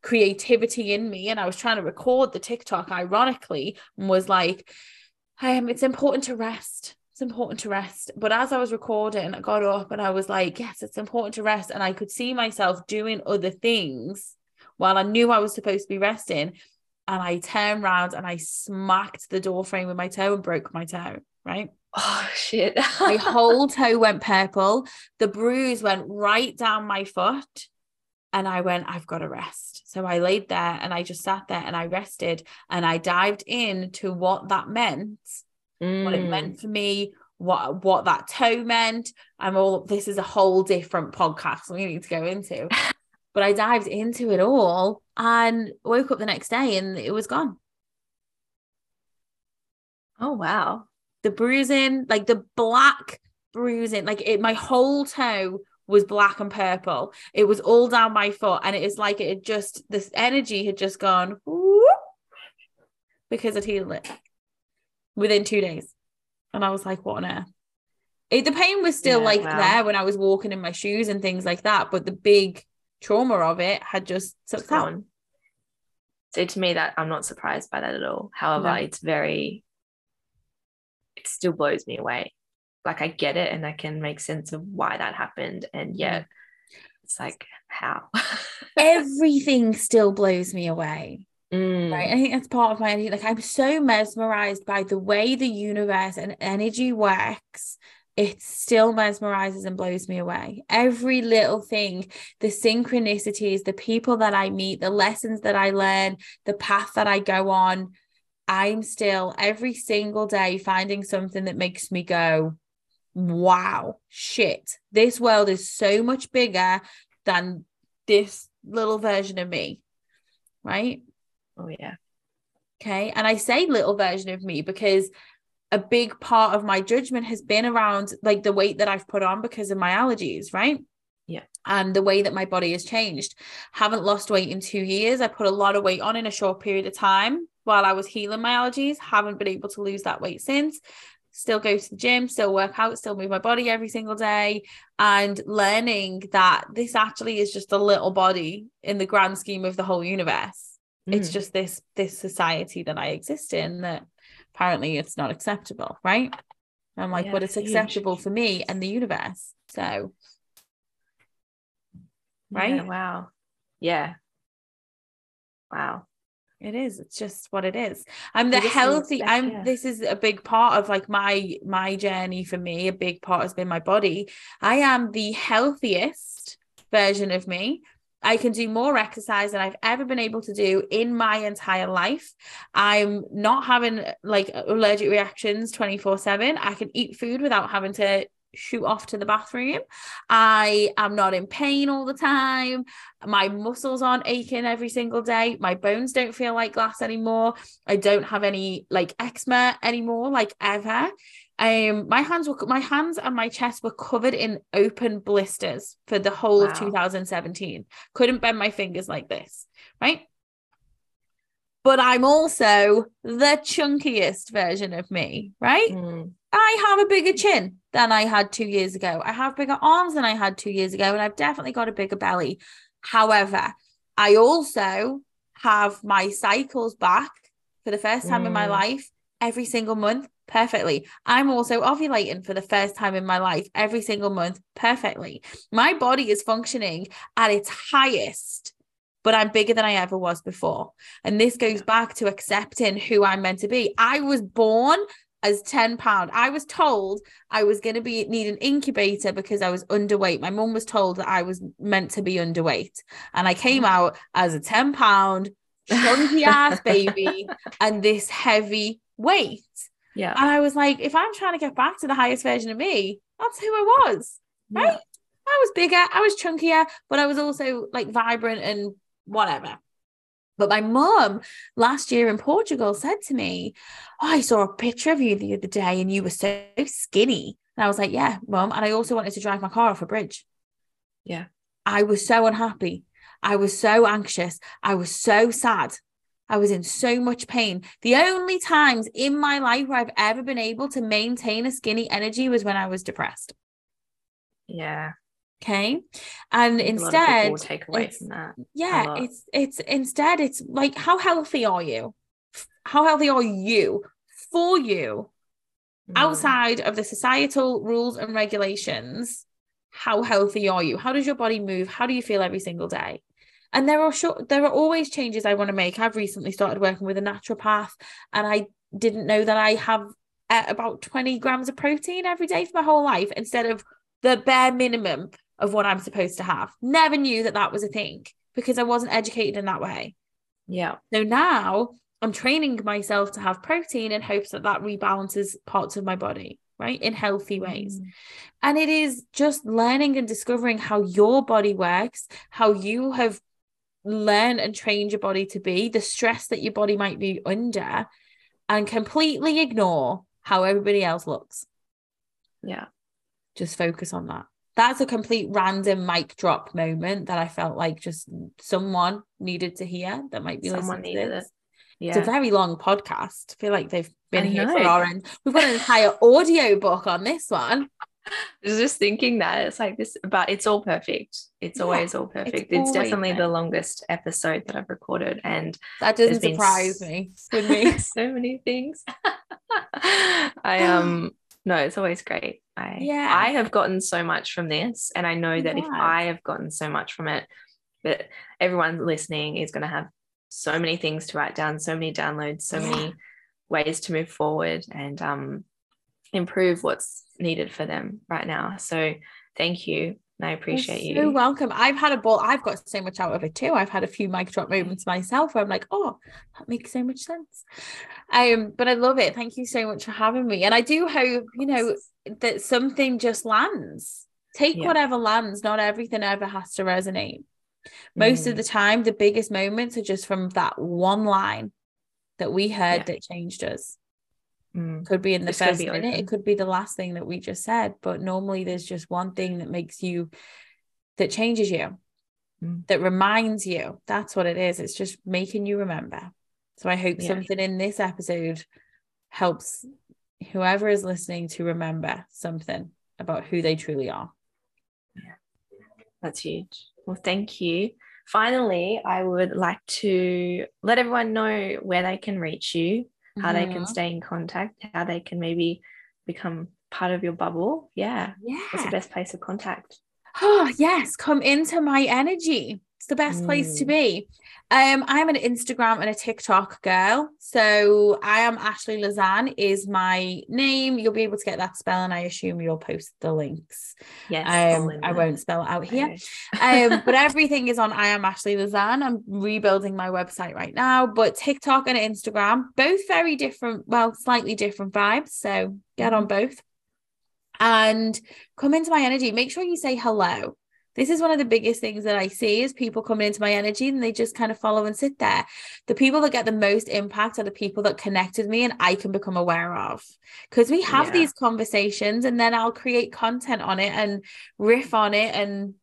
creativity in me. And I was trying to record the TikTok, ironically, and was like, um, it's important to rest. It's important to rest. But as I was recording, I got up and I was like, yes, it's important to rest. And I could see myself doing other things while I knew I was supposed to be resting. And I turned around and I smacked the door frame with my toe and broke my toe. right? Oh shit. my <laughs> whole toe went purple. The bruise went right down my foot. And I went, I've got to rest. So I laid there and I just sat there and I rested and I dived in to what that meant, mm. what it Mm. meant for me, what what that toe meant. I'm all this is a whole different podcast we need to go into. <laughs> but I dived into it all and woke up the next day and it was gone. Oh wow. the bruising, like the black bruising, like it, my whole toe was black and purple. It was all down my foot, and it is like it had just this energy had just gone whoop, because I'd healed it within two days, and I was like, "What on earth?" It, the pain was still Yeah, like wow. there when I was walking in my shoes and things like that, but the big trauma of it had just sucked out. gone. So to me that I'm not surprised by that at all. However, No. it's very it still blows me away. Like I get it and I can make sense of why that happened. And yet it's like how? <laughs> Everything still blows me away. Mm, right? I think that's part of my energy. Like I'm so mesmerized by the way the universe and energy works. It still mesmerizes and blows me away. Every little thing, the synchronicities, the people that I meet, the lessons that I learn, the path that I go on. I'm still every single day finding something that makes me go, wow, shit, this world is so much bigger than this little version of me. Right. Oh yeah. Okay. And I say little version of me because a big part of my judgment has been around like the weight that I've put on because of my allergies, right? Yeah. And the way that my body has changed. Haven't lost weight in two years. I put a lot of weight on in a short period of time while I was healing my allergies. Haven't been able to lose that weight since. Still go to the gym, still work out, still move my body every single day, and learning that this actually is just a little body in the grand scheme of the whole universe it's Mm. just this this society that I exist in that apparently it's not acceptable, right? I'm like, Yeah, but it's huge. acceptable for me and the universe. So right? Yeah, wow. Yeah. Wow. It is. It's just what it is. I'm the healthy. I'm yeah. this is a big part of like my my journey for me. A big part has been my body. I am the healthiest version of me. I can do more exercise than I've ever been able to do in my entire life. I'm not having like allergic reactions 24 7. I can eat food without having to shoot off to the bathroom. I am not in pain all the time. My muscles aren't aching every single day. My bones don't feel like glass anymore. I don't have any like eczema anymore, like ever. Um, my hands were my hands and my chest were covered in open blisters for the whole of 2017. Couldn't bend my fingers like this, right? But I'm also the chunkiest version of me, right? Mm. I have a bigger chin than I had two years ago. I have bigger arms than I had two years ago, and I've definitely got a bigger belly. However, I also have my cycles back for the first time in my Mm. life every single month perfectly. I'm also ovulating for the first time in my life every single month perfectly. My body is functioning at its highest, but I'm bigger than I ever was before. And this goes back to accepting who I'm meant to be. I was born as 10 pound. I was told I was going to be need an incubator because I was underweight. My mum was told that I was meant to be underweight. And I came mm. out as a 10 pound chunky ass baby <laughs> and this heavy weight. Yeah. And I was like, if I'm trying to get back to the highest version of me, that's who I was. Yeah. Right? I was bigger, I was chunkier, but I was also like vibrant and whatever. But my mum last year in Portugal said to me, Oh, I saw a picture of you the other day and you were so skinny. And I was like, Yeah, mum. And I also wanted to drive my car off a bridge. Yeah. I was so unhappy. I was so anxious. I was so sad. I was in so much pain. The only times in my life where I've ever been able to maintain a skinny energy was when I was depressed. Yeah. Okay. And I think a lot of instead, take away from that. yeah, it's it's instead it's like how healthy are you? How healthy are you for you Mm. outside of the societal rules and regulations? How healthy are you? How does your body move? How do you feel every single day? And there are short, there are always changes I want to make. I've recently started working with a naturopath, and I didn't know that I have at about 20 grams of protein every day for my whole life instead of the bare minimum of what I'm supposed to have. Never knew that that was a thing because I wasn't educated in that way. Yeah. So now I'm training myself to have protein in hopes that that rebalances parts of my body, right? In healthy ways. Mm. And it is just learning and discovering how your body works, how you have learned and trained your body to be, the stress that your body might be under, and completely ignore how everybody else looks. Yeah. Just focus on that. That's a complete random mic drop moment that I felt like just someone needed to hear that might be Someone listening to needed this. it. Yeah. It's a very long podcast. I feel like they've been I here for know. our end. We've got an entire audio book on this one. <laughs> I was just thinking that it's like this, but it's all perfect. It's Yeah, always all perfect. It's, always definitely the longest episode that I've recorded, and That doesn't surprise me with me. <laughs> so many things. <laughs> I um no, it's always great. I Yeah. I have gotten so much from this, and I know that if. I have gotten so much from it, that everyone listening is going to have so many things to write down, so many downloads, so Yeah. many ways to move forward and um improve what's needed for them right now. So thank you. I appreciate You're you. So welcome. I've had a ball. I've got so much out of it too. I've had a few mic drop moments myself where I'm like, oh, that makes so much sense. Um, but I love it. Thank you so much for having me. And I do hope, you know, that something just lands. Take Yeah. whatever lands. Not everything ever has to resonate. Most of Mm, the time, the biggest moments are just from that one line that we heard Yeah. that changed us. Mm, Could be in the gotta first minute, open. it could be the last thing that we just said. But normally there's just one thing that makes you that changes you, Mm. that reminds you. That's what it is. It's just making you remember. So I hope Yeah. something in this episode helps whoever is listening to remember something about who they truly are. Yeah. That's huge. Well, thank you. Finally, I would like to let everyone know where they can reach you, how they can Mhm. stay in contact, how they can maybe become part of your bubble. Yeah. Yeah. What's the best place of contact? <gasps> Oh, yes, come into my energy. It's the best place to Mm. be. Um, I'm an Instagram and a TikTok girl. So I am Ashlie Lisanne is my name. You'll be able to get that spell, and I assume you'll post the links. Yes. Um, I won't spell it out here. um, but <laughs> everything is on I am Ashlie Lisanne. I'm rebuilding my website right now, but TikTok and Instagram, both very different, well, slightly different vibes. So get on both and come into my energy. Make sure you say hello. This is one of the biggest things that I see is people coming into my energy and they just kind of follow and sit there. The people that get the most impact are the people that connect with me and I can become aware of. Because we have Yeah. these conversations and then I'll create content on it and riff on it and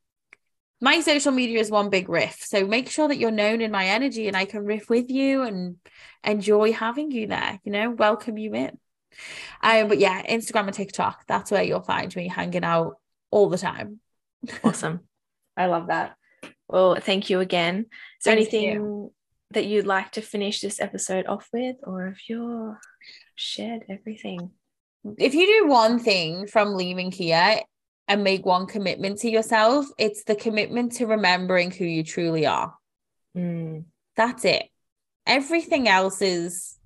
my social media is one big riff. So make sure that you're known in my energy and I can riff with you and enjoy having you there, you know, welcome you in. Um, but yeah, Instagram and TikTok, that's where you'll find me hanging out all the time. Awesome. <laughs> I love that. Well, thank you again. Is there Thank you. anything that you'd like to finish this episode off with, or if you're shared everything? If you do one thing from leaving here and make one commitment to yourself, it's the commitment to remembering who you truly are. Mm, That's it. Everything else is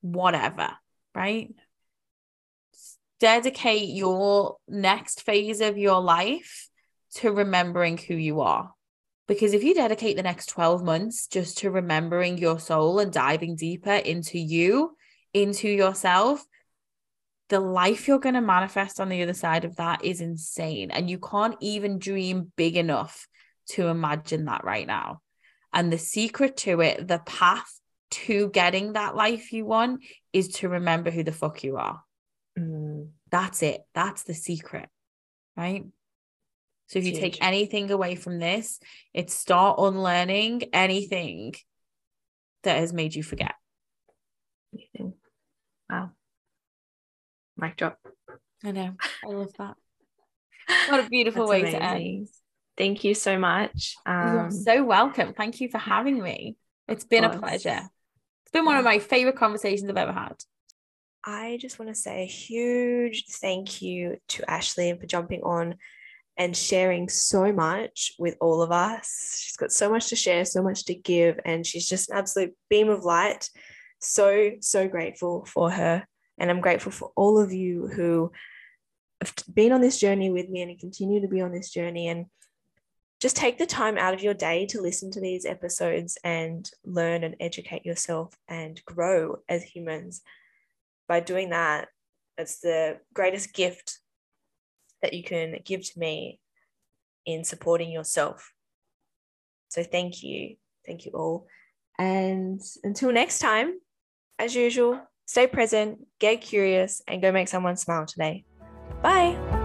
whatever, right? Dedicate your next phase of your life to remembering who you are. Because if you dedicate the next 12 months just to remembering your soul and diving deeper into you, into yourself, the life you're going to manifest on the other side of that is insane. And you can't even dream big enough to imagine that right now. And the secret to it, the path to getting that life you want is to remember who the fuck you are. Mm, That's it. That's the secret. Right. So if you take anything away from this, it's start unlearning anything that has made you forget. amazing. Wow. Mic drop. I know. I love that. <laughs> What a beautiful way to end. Thank you so much. You're Um, so welcome. Thank you for having me. It's been a pleasure. It's been one of my favorite conversations I've ever had. I just want to say a huge thank you to Ashlie for jumping on and sharing so much with all of us. She's got so much to share, so much to give, and she's just an absolute beam of light. So, so grateful for her And I'm grateful for all of you who have been on this journey with me and continue to be on this journey. And just take the time out of your day to listen to these episodes and learn and educate yourself and grow as humans. By doing that, it's the greatest gift that you can give to me in supporting yourself. So thank you. Thank you all. And until next time, as usual, stay present, get curious, and go make someone smile today. Bye.